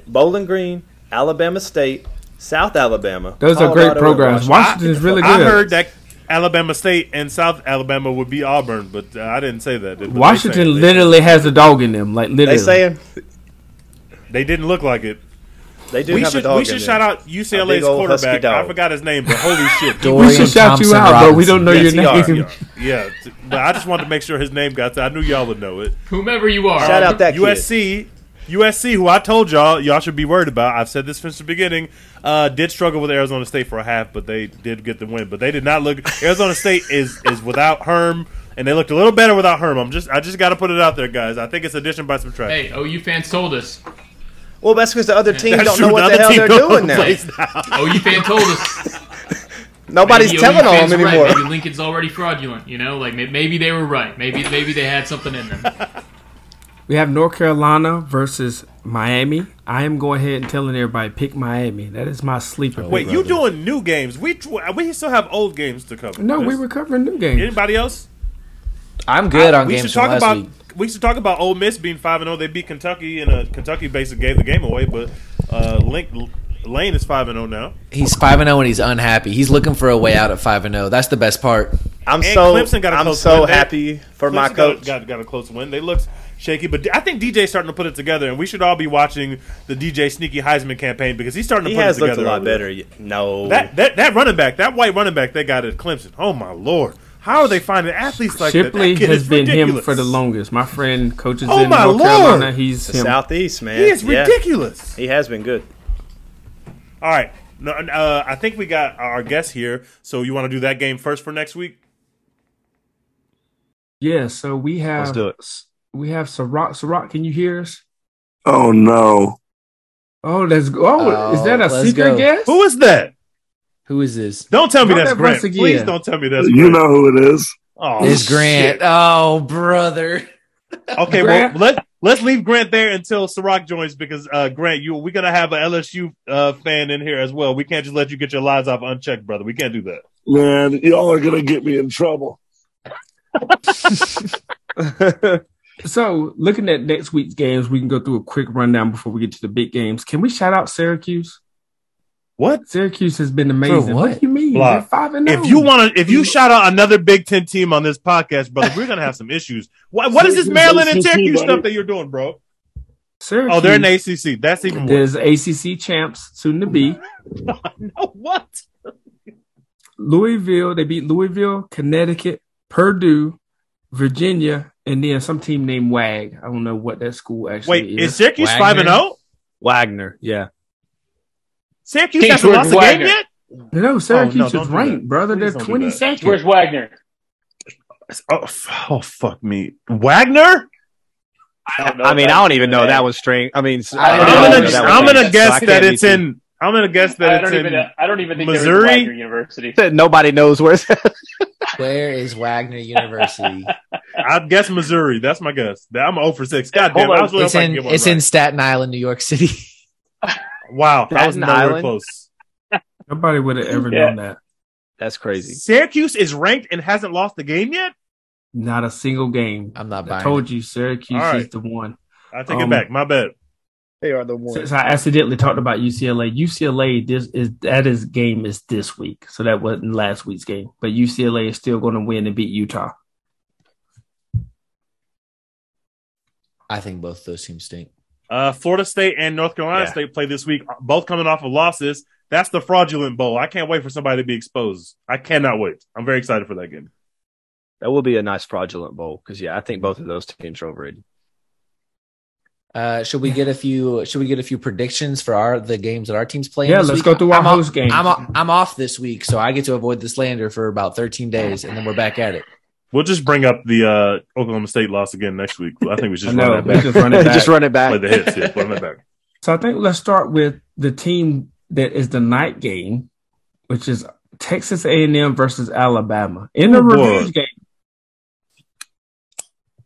Bowling Green, Alabama State, South Alabama. Those are great programs. and Washington is really good. I heard that Alabama State and South Alabama would be Auburn, but uh, I didn't say that. But Washington saying- they- literally has a dog in them. Like literally. They saying they didn't look like it. they do We have should a dog. we in should them. shout out UCLA's big old husky quarterback. I forgot his name, but holy shit. Dorian we should shout you Thompson out, but we don't know Yes, your name. are. Yeah, but I just wanted to make sure his name got. To, I knew y'all would know it. Whomever you are. Shout out that kid. USC, USC, who I told y'all y'all should be worried about. I've said this since the beginning. Uh, did struggle with Arizona State for a half, but they did get the win. But they did not look. Arizona State is is without Herm, and they looked a little better without Herm. I'm just I just got to put it out there, guys. I think it's addition by subtraction. Hey, OU fans told us. Well, that's because the other team That's don't true. know what The the, hell they're doing now. plays now. OU fan told us. Nobody's Maybe telling OU on them are right. anymore. Maybe Lincoln's already fraudulent. You know, like maybe they were right. Maybe maybe they had something in them. We have North Carolina versus Miami. I am going ahead and telling everybody pick Miami. That is my sleeper. Wait, pick. you doing new games? We we still have old games to cover. No, we There's- were covering new games. Anybody else? I'm good on we games should talk last about week. we should talk about Ole Miss being five and zero. They beat Kentucky and uh, Kentucky basically gave the game away, but uh, Link, Lane is five and zero now. He's five and zero and he's unhappy. He's looking for a way out at five and zero. That's the best part. I'm And so Clemson got a I'm close so win. They- happy for my coach. got, got got a close win. They looked shaky, but I think DJ's starting to put it together, and we should all be watching the DJ Sneaky Heisman campaign because he's starting to he put has it looked together. a lot over better. No, That, that that running back, that white running back they got at Clemson. Oh my lord, how are they finding athletes like that? Shipley that? kid has is been him for the longest. My friend coaches Oh, in my North Lord. Carolina. He's the him. southeast man. He is Yeah. ridiculous. He has been good. All right. No, uh, I think we got our guest here. So you want to do that game first for next week? Yeah, so we have Let's do it. We have Sarat. Sarat, can you hear us? Oh no. Oh, that's oh, is that a Oh, secret go. guest? Who is that? Who is this? Don't tell me Run that's that Grant. Please don't tell me that's Grant. You know who it is. Oh, It's Grant. shit. Oh, brother. Okay, Grant. well let let's leave Grant there until Ciroc joins because uh, Grant, you we're gonna have a LSU uh, fan in here as well. We can't just let you get your lives off unchecked, brother. We can't do that. Man, y'all are gonna get me in trouble. So, looking at next week's games, we can go through a quick rundown before we get to the big games. Can we shout out Syracuse? What? Syracuse has been amazing. what? What do you mean? Blah. They're five and If oh. you want to, if you shout out another Big Ten team on this podcast, brother, we're gonna have some issues. What, what is this Maryland and ACC, Syracuse buddy. stuff that you're doing, bro? Syracuse, Oh, they're in the ACC. That's even worse. there's ACC champs soon to be. No, what? Louisville, they beat Louisville, Connecticut, Purdue, Virginia, and then some team named WAG. I don't know what that school actually Wait, is. is Syracuse Wagner? five and zero? Oh? Wagner, yeah. Syracuse Kings hasn't George lost a game Wagner. yet. no, Syracuse Oh, no, is ranked, brother. Please They're don't twenty that. second. Where's Wagner? Oh, oh fuck me, Wagner. I mean, I don't even know that was string. I mean, I I'm gonna, that I'm gonna ranked, guess so that it's too- in. I'm gonna guess that I it's don't even. in. I don't even think there Missouri? is Wagner University. Nobody knows where. It's Where is Wagner University? I'd guess Missouri. That's my guess. I'm 0 for six. God damn, it, I was it's in could get one it's right. in Staten Island, New York City. Wow, that was Staten nowhere Island? close. Nobody would have ever Yeah. known that. That's crazy. Syracuse is ranked and hasn't lost the game yet. Not a single game. I'm not I buying. told you, Syracuse All right. is the one. I take Um, it back. My bad. They are the ones. Since I accidentally talked about UCLA, UCLA this is that is game is this week, so that wasn't last week's game. But UCLA is still going to win and beat Utah. I think both those teams stink. Uh, Florida State and North Carolina Yeah. State play this week, both coming off of losses. That's the fraudulent bowl. I can't wait for somebody to be exposed. I cannot wait. I'm very excited for that game. That will be a nice fraudulent bowl because yeah, I think both of those teams are overrated. Uh, should we get a few? Should we get a few predictions for our the games that our teams play? Yeah, this let's week? go through our I'm off- host games. I'm off, I'm off this week, so I get to avoid the slander for about 13 days, and then we're back at it. We'll just bring up the uh, Oklahoma State loss again next week. I think we should just know. run that back. just run it back. Just run it back. Play the hits. Yeah, run that back. So I think let's start with the team that is the night game, which is Texas A&M versus Alabama in the Oh, boy. revenge game.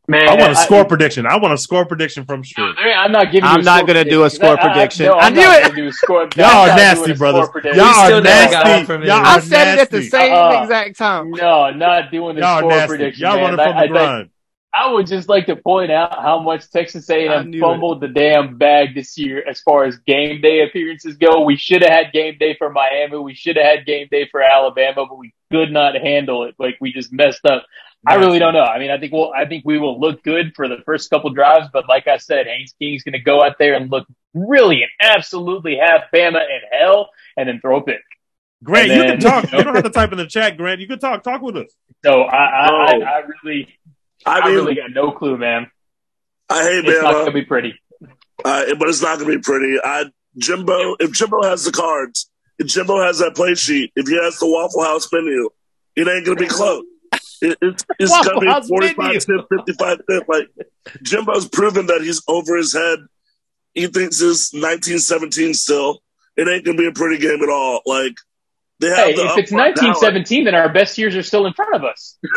Man, I want a score prediction. I want a score prediction from Strick. I, I'm not giving. You I'm a not score gonna do a prediction. score prediction. no, I I'm knew not it. gonna do a score. Y'all are nasty, brothers. prediction. Y'all are still never got nasty. it from. Y'all I are said it at the same Uh, exact time. No, not doing the Y'all score nasty. prediction. Y'all man. running from I, I, the think- grind. I would just like to point out how much Texas A&M knew fumbled the damn bag this year as far as game day appearances go. We should have had game day for Miami. We should have had game day for Alabama, but we could not handle it. Like we just messed up. I really don't know. I mean, I think we'll, I think we will look good for the first couple drives, but like I said, Haynes King's going to go out there and look really and absolutely have Bama in hell and then throw a pick. Grant, And you can talk. You don't have to type in the chat, Grant. You can talk. Talk with us. So I, I, Oh. I, I really, I I mean, really got no clue, man. I hate It's not going to be pretty. uh, but it's not going to be pretty. I Jimbo, if Jimbo has the cards, if Jimbo has that play sheet, if he has the Waffle House menu, it ain't going to be close. It, it's it's Waffle going to House be 45 menu. cent, 55 cent. Like, Jimbo's proven that he's over his head. He thinks it's 1917 still. It ain't going to be a pretty game at all. Like, they have Hey, the if it's upfront talent. 1917, then our best years are still in front of us.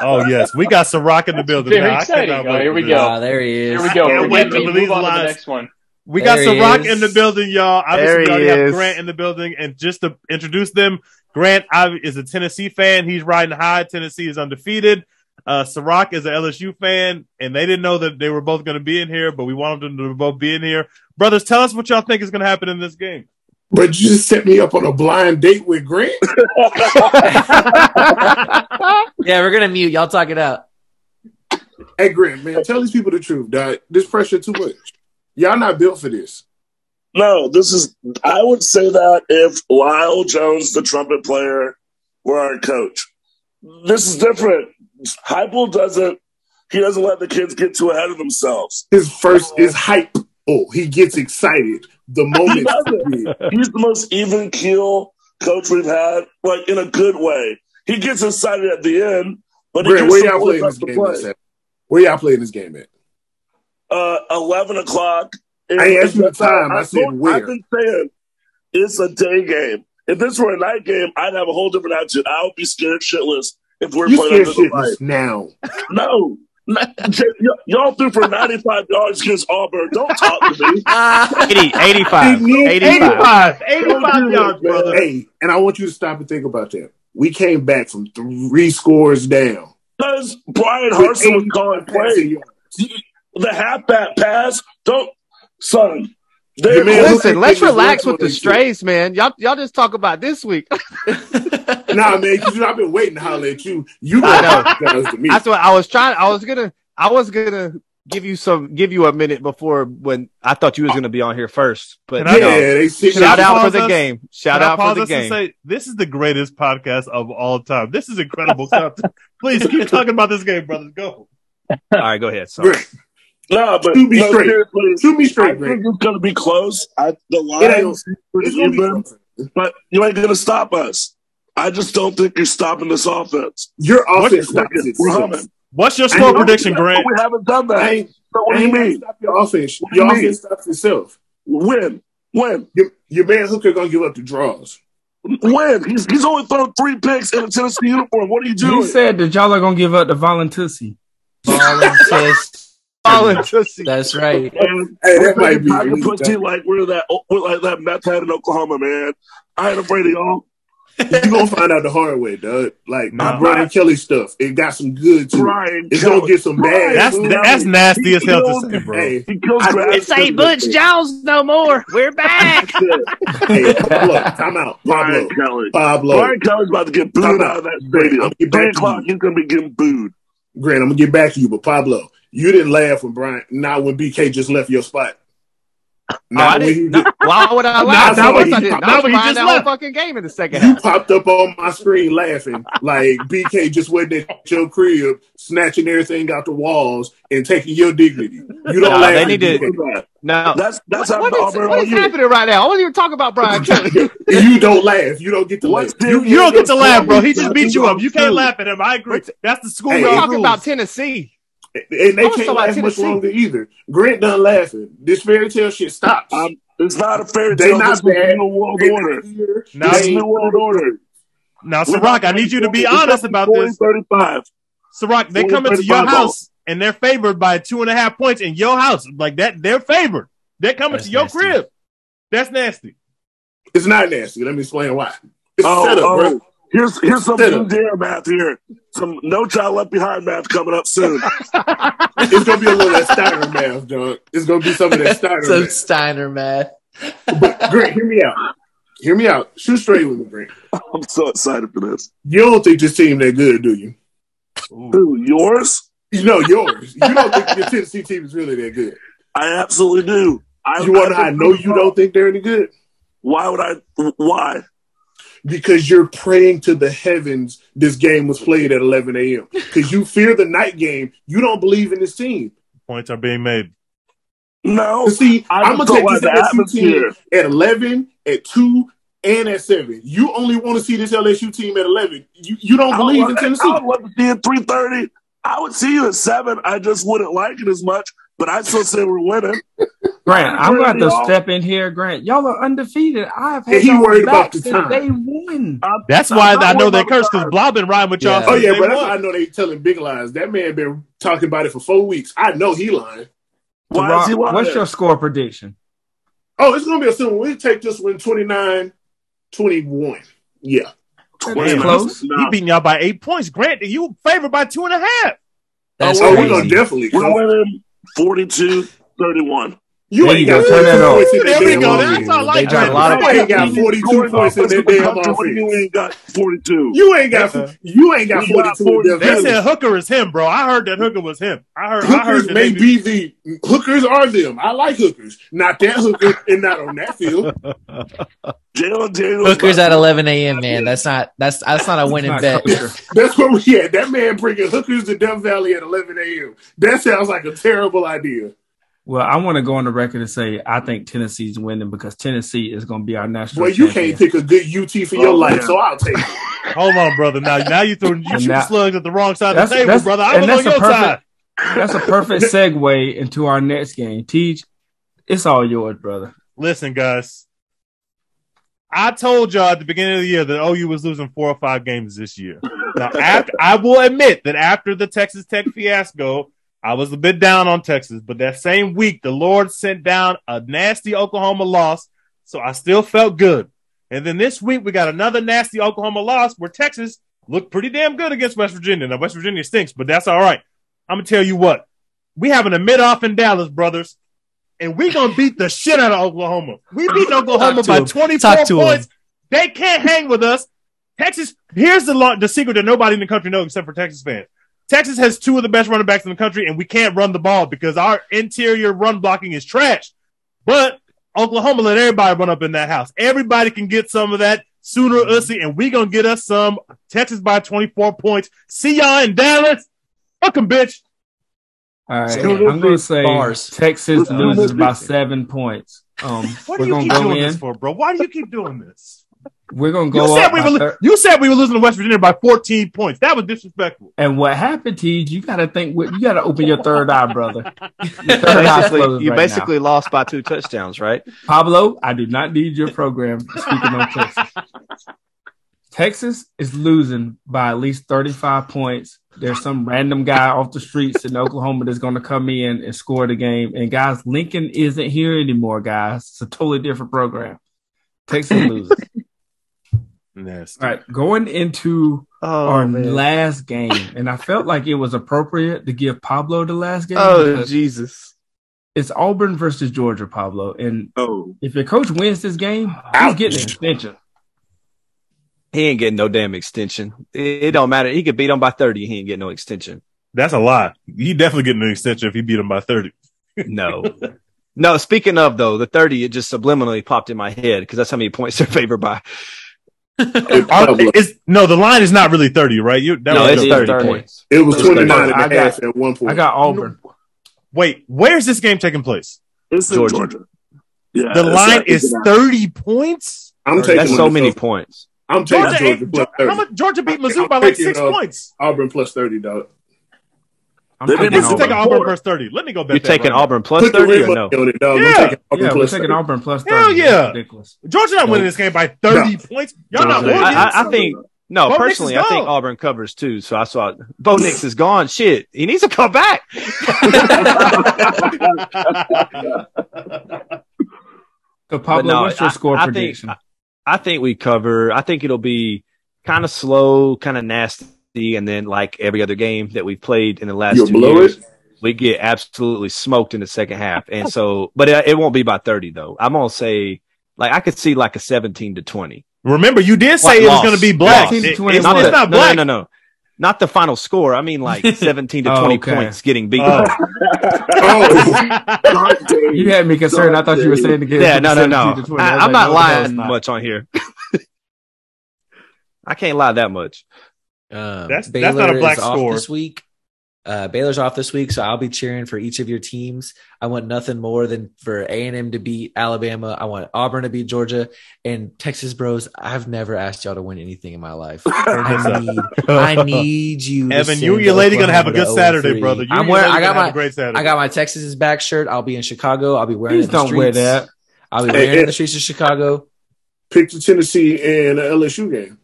Oh yes, we got some rock in the building. Very now. I exciting. Oh, here we go. Ah, there he is. Here we go. can't We're wait to ready to believe move on to the next one. We got There he Ciroc is. in the building, y'all. Obviously, There we he already have is. Grant in the building, and just to introduce them, Grant is a Tennessee fan. He's riding high. Tennessee is undefeated. Uh, Ciroc is an LSU fan, and they didn't know that they were both going to be in here, but we wanted them to both be in here. Brothers, tell us what y'all think is going to happen in this game. But you just set me up on a blind date with Grant. yeah, we're gonna mute. Y'all talk it out. Hey, Grant, man, tell these people the truth, dog. This pressure too much. Y'all not built for this. No, this is. I would say that if Lyle Jones, the trumpet player, were our coach, this is different. Heupel doesn't. He doesn't let the kids get too ahead of themselves. His first is hype. Oh, he gets excited the He moment. doesn't. He's the most even keel coach we've had, like in a good way. He gets excited at the end, but he gets where y'all playing this game play. at? Where y'all playing this game at? uh, 11 o'clock. I ain't asked you the time. I said told- where. I've been saying it's a day game. If this were a night game, I'd have a whole different attitude. I would be scared shitless if we're You playing scared under the light. now. No. Not- J- y- y'all threw for 95 yards against Auburn. Don't talk to me. 80, 85, 85. 85, 85 yards, brother. Hey, and I want you to stop and think about that. We came back from three scores down. Because Bryan With Harsin was calling passing plays. yards. The halfback pass, don't, son. Your man. Listen, let's relax with the strays, man. Y'all, y'all just talk about this week. Nah, man, because you know, I've been waiting to holler at you. You I know, know. to me. That's what I was trying. I was gonna. I was gonna give you some. Give you a minute before when I thought you was gonna be on here first. But Can I- yeah, no. they see shout out for pause the us? game. Shout out for the game. say this is the greatest podcast of all time. This is incredible stuff. Please keep talking about this game, brothers. Go. All right, go ahead. Sorry. Grant, No, but To be no, straight. seriously, shoot me I straight, think Grant. it's going to be close. I, the It ain't- Lions, It's gonna be even, close. but you ain't going to stop us. I just don't think you're stopping this offense. Your What- offense stops We're humming. What's your score prediction, Grant? We haven't done that. I ain't, so what do you mean? stop your offense. What do you Your mean? offense stops itself. Win. Win. Your, your man Hooker gonna give up the draws. Win. He's, he's only thrown three picks in a Tennessee uniform. What are you doing? You said that y'all are gonna give up the voluntussy. Volunteers. Volunteer- That's right. And um, Hey, that might be taking really pussy like we're that we're like that meth head in Oklahoma, man. I ain't afraid of y'all. You gonna find out the hard way, dog. Like my Nah. Brian Kelly stuff. It got some good to it. Brian, It's Kelly. gonna get some bad. That's Kelly. that's nasty as hell to say, bro. Hey, He I- grass. This ain't Butch Jones no more. We're back. hey, Pablo, time out. Brian Pablo, Kelly. Pablo. Brian Kelly's about to get booed Time out out. of that stadium. I'll get back Three to o'clock, you. he's gonna be getting booed. Grant, I'm gonna get back to you, but Pablo, you didn't laugh when Brian, not when BK just left your spot. Oh, Not I when he didn't. why would I Not laugh? when Of he- I didn't. was when he just that left. fucking game in the second You half. popped up on my screen laughing like BK just went at your crib, snatching everything out the walls and taking your dignity. You don't Nah, laugh. they at need to- BK. No, That's that's what, how what is, Auburn what is OU. happening right now? I wasn't even talking about Brian Kelly. you don't laugh. You don't get to What's laugh. You, you don't get to laugh, bro. He just beat you up. You can't laugh at him. I agree. That's the school Hey, We're talking about Tennessee. And they I was can't talking about laugh much Tennessee. longer either. Grant done laughing. This fairy tale shit stops. Um, it's not a fairy They tale. not This bad. New World They Order. not here. Now, This is They- New World Order. now, Ciroc, I need you to be honest about this. Thirty-five. Ciroc, they come into 35 your ball. house and they're favored by two and a half points in your house. Like that, they're favored. They're coming That's to your nasty. crib. That's nasty. It's not nasty. Let me explain why. It's Oh, set up, oh, bro. Here's here's some Sit up. Math here. Some no child left behind math coming up soon. It's gonna be a little of that Steiner math, John. It's gonna be some of that Steiner Some math. Steiner math. But Grant, hear me out. Hear me out. Shoot straight with me, Grant. I'm so excited for this. You don't think this team that good, do you? Who yours? You know yours. You don't think your Tennessee team is really that good. I absolutely do. I, You want to? I know you don't think they're any good Why would I? Why? Because you're praying to the heavens. This game was played at 11 a.m. Because you fear the night game. You don't believe in this team. Points are being made. No. See, I I'm gonna take this the LSU team at 11, at two, and at seven. You only want to see this LSU team at 11. You you don't I believe in Tennessee. I would love to see it three thirty. I would see you at seven. I just wouldn't like it as much. But I still say we're winning. Grant, I'm going to step in here. Grant, y'all are undefeated. I've had And he y'all worried back about the since time. day one. I'm- That's I'm why I know worried they about cursed the because Blob been riding with y'all. Yeah. Oh yeah, day but that's why I know they telling big lies. That man been talking about it for four weeks. I know he lying. Why is he lying? what's your score prediction? Oh, it's gonna be a simple. We take this one 29 21. Yeah. Damn, close. He beating y'all by eight points. Grant, you favored by two and a half. Oh, that's oh, we're gonna definitely. We're winning 42-31. You There ain't you got go. Turn that 42 off. points in There that we damn go. offense. That's all I like. They got a lot of You ain't got 42 points in that damn offense. You ain't got 42. You ain't got uh-huh. you ain't got 42 in They said Hooker is him, bro. I heard that Hooker was him. I heard. I Hookers heard may be the hookers are them. I like hookers, not that hooker, and not on that field. Jayden Daniels. Hookers at 11 a.m. Man, that's not that's that's not a winning Not bet. That's where we at. That man bringing hookers to Death Valley at 11 a.m. That sounds like a terrible idea. Well, I want to go on the record and say I think Tennessee's winning because Tennessee is going to be our national. Well, you champion. can't pick a good UT for your Oh, life, man. so I'll take it. Hold on, brother. Now, now you threw you And now- slugs at the wrong side of the table, that's- brother. I and was on your perfect- side. That's a perfect segue into our next game. Teach, it's all yours, brother. Listen, guys. I told y'all at the beginning of the year that OU was losing four or five games this year. Now, after, I will admit that after the Texas Tech fiasco, I was a bit down on Texas, but that same week, the Lord sent down a nasty Oklahoma loss, so I still felt good. And then this week, we got another nasty Oklahoma loss where Texas looked pretty damn good against West Virginia. Now, West Virginia stinks, but that's all right. I'm going to tell you what. We having a mid-off in Dallas, brothers, and we going to beat the shit out of Oklahoma. We beat Oklahoma by him. 24 Talk to him. points. They can't hang with us. Texas, here's the lo- the secret that nobody in the country knows except for Texas fans. Texas has two of the best running backs in the country, and we can't run the ball because our interior run blocking is trash. But Oklahoma let everybody run up in that house. Everybody can get some of that sooner or ussy, and we gonna get us some. Texas by 24 points. See y'all in Dallas. Fuck 'em, bitch. All right, So I'm going to say bars. Texas loses by seven points. Um, What we're do you keep doing in. this for, bro? Why do you keep doing this? We're going to go. You go said up. we were thir- you said we were losing to West Virginia by 14 points. That was disrespectful. and what happened, Teach? You got to think. You got to open your third eye, brother. Third eye's Basically, closed you right basically lost by two touchdowns, right? Pablo, I do not need your program. Speaking on Texas, Texas is losing by at least 35 points. There's some random guy off the streets in Oklahoma that's going to come in and score the game. And guys, Lincoln isn't here anymore, guys. It's a totally different program. Texas loses. Nasty. All right, going into Oh, our man. last game, and I felt like it was appropriate to give Pablo the last game. oh Jesus. it's Auburn versus Georgia, Pablo. And Oh, if your coach wins this game, he's Ouch. getting an extension. He ain't getting no damn extension. It, it don't matter. He could beat them by 30. He ain't getting no extension. That's a lie. He definitely getting an extension if he beat him by 30. No. no, speaking of though, the 30, it just subliminally popped in my head because that's how many points they're favored by. It, Are- probably- it's, no, the line is not really 30, right? You, that No, was it's 30, 30. points. it was It's 29 and I a got- half at one point. I got Auburn. Wait, where's this game taking place? it's in Georgia. Georgia. Yeah, The line not- is 30 points? I'm taking That's so Minnesota. many points. I'm taking Georgia, Georgia, Georgia, 30. how much Georgia beat Mizzou I'm by like six uh, points? Auburn plus 30, dog. I'm They taking didn't This is Auburn. taking Auburn. Auburn plus 30. Let me go bet You're that taking right. Auburn plus Put the 30 or no? money it, dog. Yeah. I'm taking Auburn Yeah, we're plus taking 30. Auburn plus 30. Hell That's yeah. ridiculous. Georgia not winning this game by 30 points. Y'all not No, Oregon. I, I, I think No, Bo personally, I think. Auburn covers too. So I saw Bo Nix is gone. Shit, he needs to come back. So Pablo, no, what's your I- score I think- prediction? I think we cover. I think it'll be kind of slow, kind of nasty, and then like every other game that we've played in the last You'll two blow years, it? we get absolutely smoked in the second half. And so, but it, it won't be by thirty though. I'm gonna say like I could see like a seventeen to twenty. Remember, you did say What it was going to be black. Loss. It- 20 it's, Not it's the- not black. No, no, no, not the final score. I mean like seventeen to Oh, twenty okay. points getting beat. Oh. Oh, You had me concerned. I thought you were saying the game. yeah, no, no, no. 17 to 20. I, was I'm like, not no, no, lying not. much on here. I can't lie that much. Um, That's- that's not a black is off score. this week. Uh, Baylor's off this week, so I'll be cheering for each of your teams. I want nothing more than for A and M to beat Alabama. I want Auburn to beat Georgia and Texas Bros. I've never asked y'all to win anything in my life. I need, I need you, Evan, you and your lady gonna have a good Saturday, brother. You I'm wearing. I got my. great Saturday. I got my Texas is back shirt. I'll be in Chicago. I'll be wearing Please it in don't wear that. I'll be Hey, wearing it in the streets of Chicago. Pick the Tennessee and the LSU game.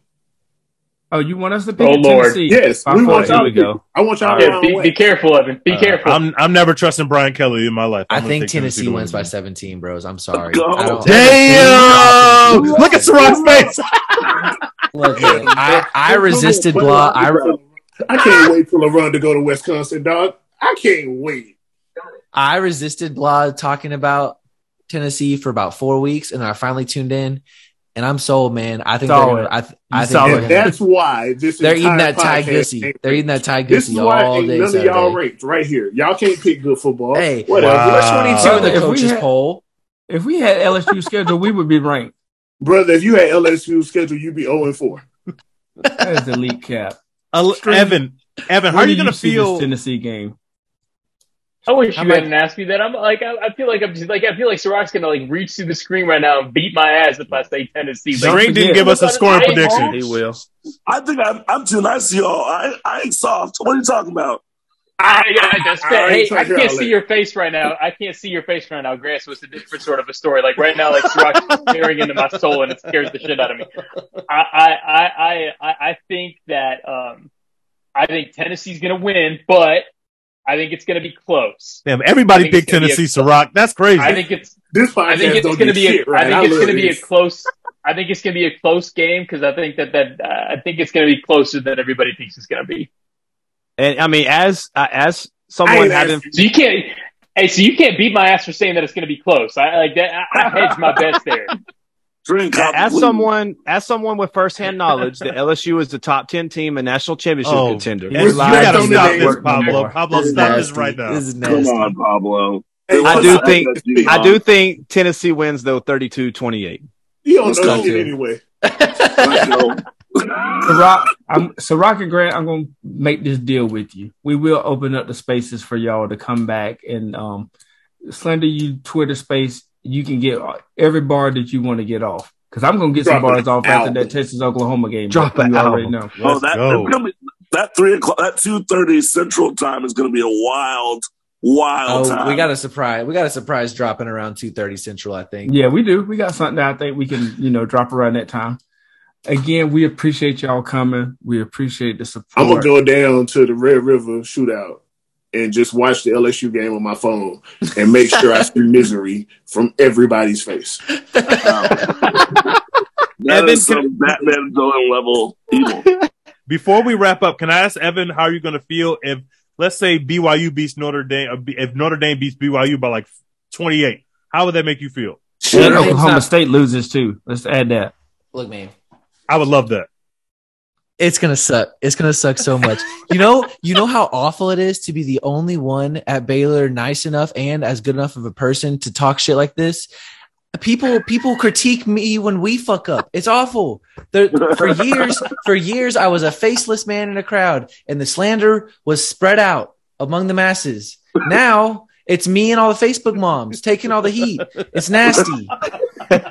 Oh, you want us to pick Oh, Lord. Tennessee? Yes, By we want y'all we to go. I want y'all Yeah, to be, be careful, Evan. Be Uh, careful. I'm I'm never trusting Brian Kelly in my life. I I'm gonna think take Tennessee wins by 17, bros. I'm sorry. Go. I Damn! Look at Sarah's face. Look, man, I, I resisted blah. I, I can't wait for LeBron to go to Wisconsin, dog. I can't wait. I resisted blah talking about Tennessee for about four weeks, and I finally tuned in, and I'm sold, man. I think Saw they're gonna. I, th- I think they're, gonna, that's why this they're eating that Thai podcast gussy. They're eating that Thai This gussy all day none of y'all ranked right here. Y'all can't pick good football. Hey, whatever. Wow. We're 22 in the If we coaches had- poll. If we had LSU schedule, we would be ranked. Brother, if you had LSU schedule, you'd be 0 and 4. That is elite cap. Uh, Evan, Evan, how are you do gonna see feel? this Tennessee game? I wish How you about- hadn't asked me that. I'm like, I, I feel like I'm just like, I feel like Ciroc's gonna like reach through the screen right now and beat my ass if I say Tennessee. Like, String didn't give us a scoring I prediction. He will. I think I'm, I'm too nice to y'all. I, I ain't soft. What are you talking about? I, I, that's I fair. Hey, I can't see your face right now. I can't see your face right now, Grant. So it's a different sort of a story. Like right now, like Ciroc's staring into my soul and it scares the shit out of me. I, I, I, I, I- I think that um, I think Tennessee's gonna win, but I think it's gonna be close. Damn, everybody picked gonna be a- Tennessee, Ciroc. That's crazy. I think it's This podcast I think it's going to be. shit A, right. I think it's going to be a close. I think it's going to be a close game because I think that that uh, I think it's going to be closer than everybody thinks it's going to be. And I mean, as uh, as someone ain't having So you can't. Hey, so you can't beat my ass for saying that it's going to be close. I like that. I, I hedge my bets there. Drink as please. someone as someone with firsthand knowledge that LSU is the top ten team and national championship Oh, contender. You gotta stop this, Pablo. more. Pablo, This is stop this nasty. right now. This Come on, Pablo. Hey, I do think LSU, I huh? do think Tennessee wins though 32-28. You don't Let's know go. shit anyway. so Rock, I'm Ciroc and Grant. I'm gonna make this deal with you. We will open up the spaces for y'all to come back and um, Slander U Twitter space. You can get every bar that you want to get off because I'm gonna get some bars an off after that Texas Oklahoma game. Drop You an already album. know. Oh, that go. it's gonna be, that three o'clock, that two thirty Central Time is going to be a wild, wild Oh, time. we got a surprise. We got a surprise dropping around 2:30 Central, I think. Yeah, we do. We got something that I think we can, you know, drop around that time. Again, we appreciate y'all coming. We appreciate the support. I'm gonna go down to the Red River shootout and just watch the LSU game on my phone and make sure I see misery from everybody's face. Um, that Evan, is some Batman villain level evil. Before we wrap up, can I ask Evan how you're you going to feel if, let's say, BYU beats Notre Dame, uh, if Notre Dame beats BYU by like 28? How would that make you feel? and Oklahoma not- State loses too. Let's add that. Look, man. I would love that. It's gonna suck. It's gonna suck so much. You know, you know how awful it is to be the only one at Baylor nice enough and as good enough of a person to talk shit like this. People, people critique me when we fuck up. It's awful. There, for years, for years, I was a faceless man in a crowd, and the slander was spread out among the masses. Now it's me and all the Facebook moms taking all the heat. It's nasty.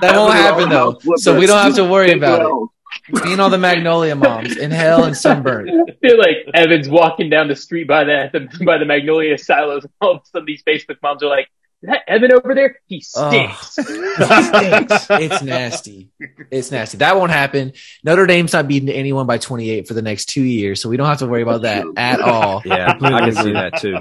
That won't happen though, so we don't have to worry about it. Me and all the Magnolia moms in hell and sunburn. I feel like Evan's walking down the street by the, the by the Magnolia silos. And all of a sudden, these Facebook moms are like, that Evan over there, he Ugh. stinks. stinks. It's nasty. It's nasty. That won't happen. Notre Dame's not beating anyone by 28 for the next two years, so we don't have to worry about that at all. Yeah, I can see that too.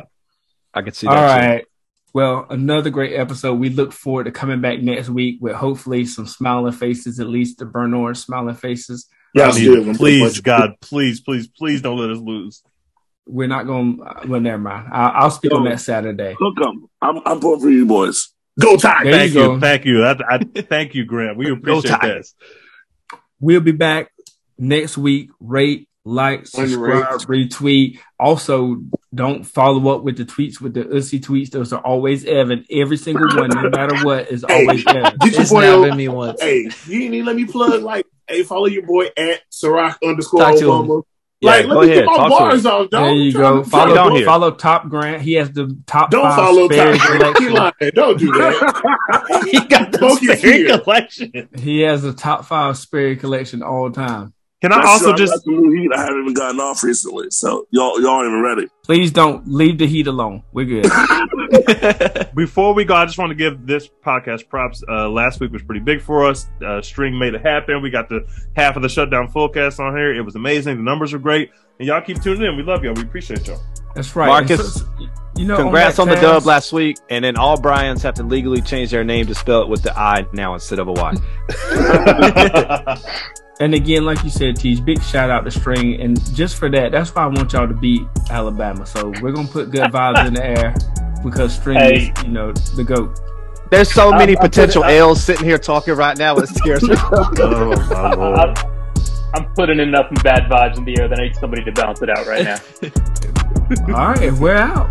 I can see that All too. Right. Well, another great episode. We look forward to coming back next week with hopefully some smiling faces, at least the burn orange smiling faces. Y'all I still mean, gonna please, put a bunch- God, please, please, please don't let us lose. We're not going. to Well, never mind. I'll, I'll speak on that Saturday. Look, I'm, I'm, I'm pulling for you boys. Go Tigers. There Thank you you, go. thank you. I, I, thank you, Grant. We appreciate that. Tigers. We'll be back next week. Rate, like, subscribe, retweet. Also, don't follow up with the tweets with the ussy tweets. Those are always Evan. Every single one, no matter what, is Hey. always Evan. Get your It's boy not me once. Hey, you didn't even let me plug like, hey, follow your boy at Ciroc underscore Talk to him. Obama. Yeah, Like, go let me ahead. get my Talk bars him. off, dog. There you go. to- Follow, down here. follow Top Grant. He has the top Don't five follow Sperry Ty. He lying. Don't do that. he got the Focus Sperry collection. He has the top five Sperry collection all time. Can I That's also true. I just got some new heat. I haven't even gotten off recently, so y'all y'all aren't even ready. Please don't leave the heat alone. We're good. Before we go, I just want to give this podcast props. Uh, last week was pretty big for us. Uh, String made it happen. We got the half of the shutdown full cast on here. It was amazing. The numbers were great, and y'all keep tuning in. We love y'all. We appreciate y'all. That's right. Marcus, so- you know, Congrats on, that the dub last week, and then all Bryans have to legally change their name to spell it with the I now instead of a Y. And again, like you said, Teach, big shout out to String. And just for that, that's why I want y'all to beat Alabama. So we're gonna put good vibes in the air because String Hey. is, you know, the goat. There's so I'm- many I'm potential putting- L's sitting here talking right now. It scares me. oh my lord! I'm, I'm putting enough bad vibes in the air that I need somebody to bounce it out right now. All right, we're out.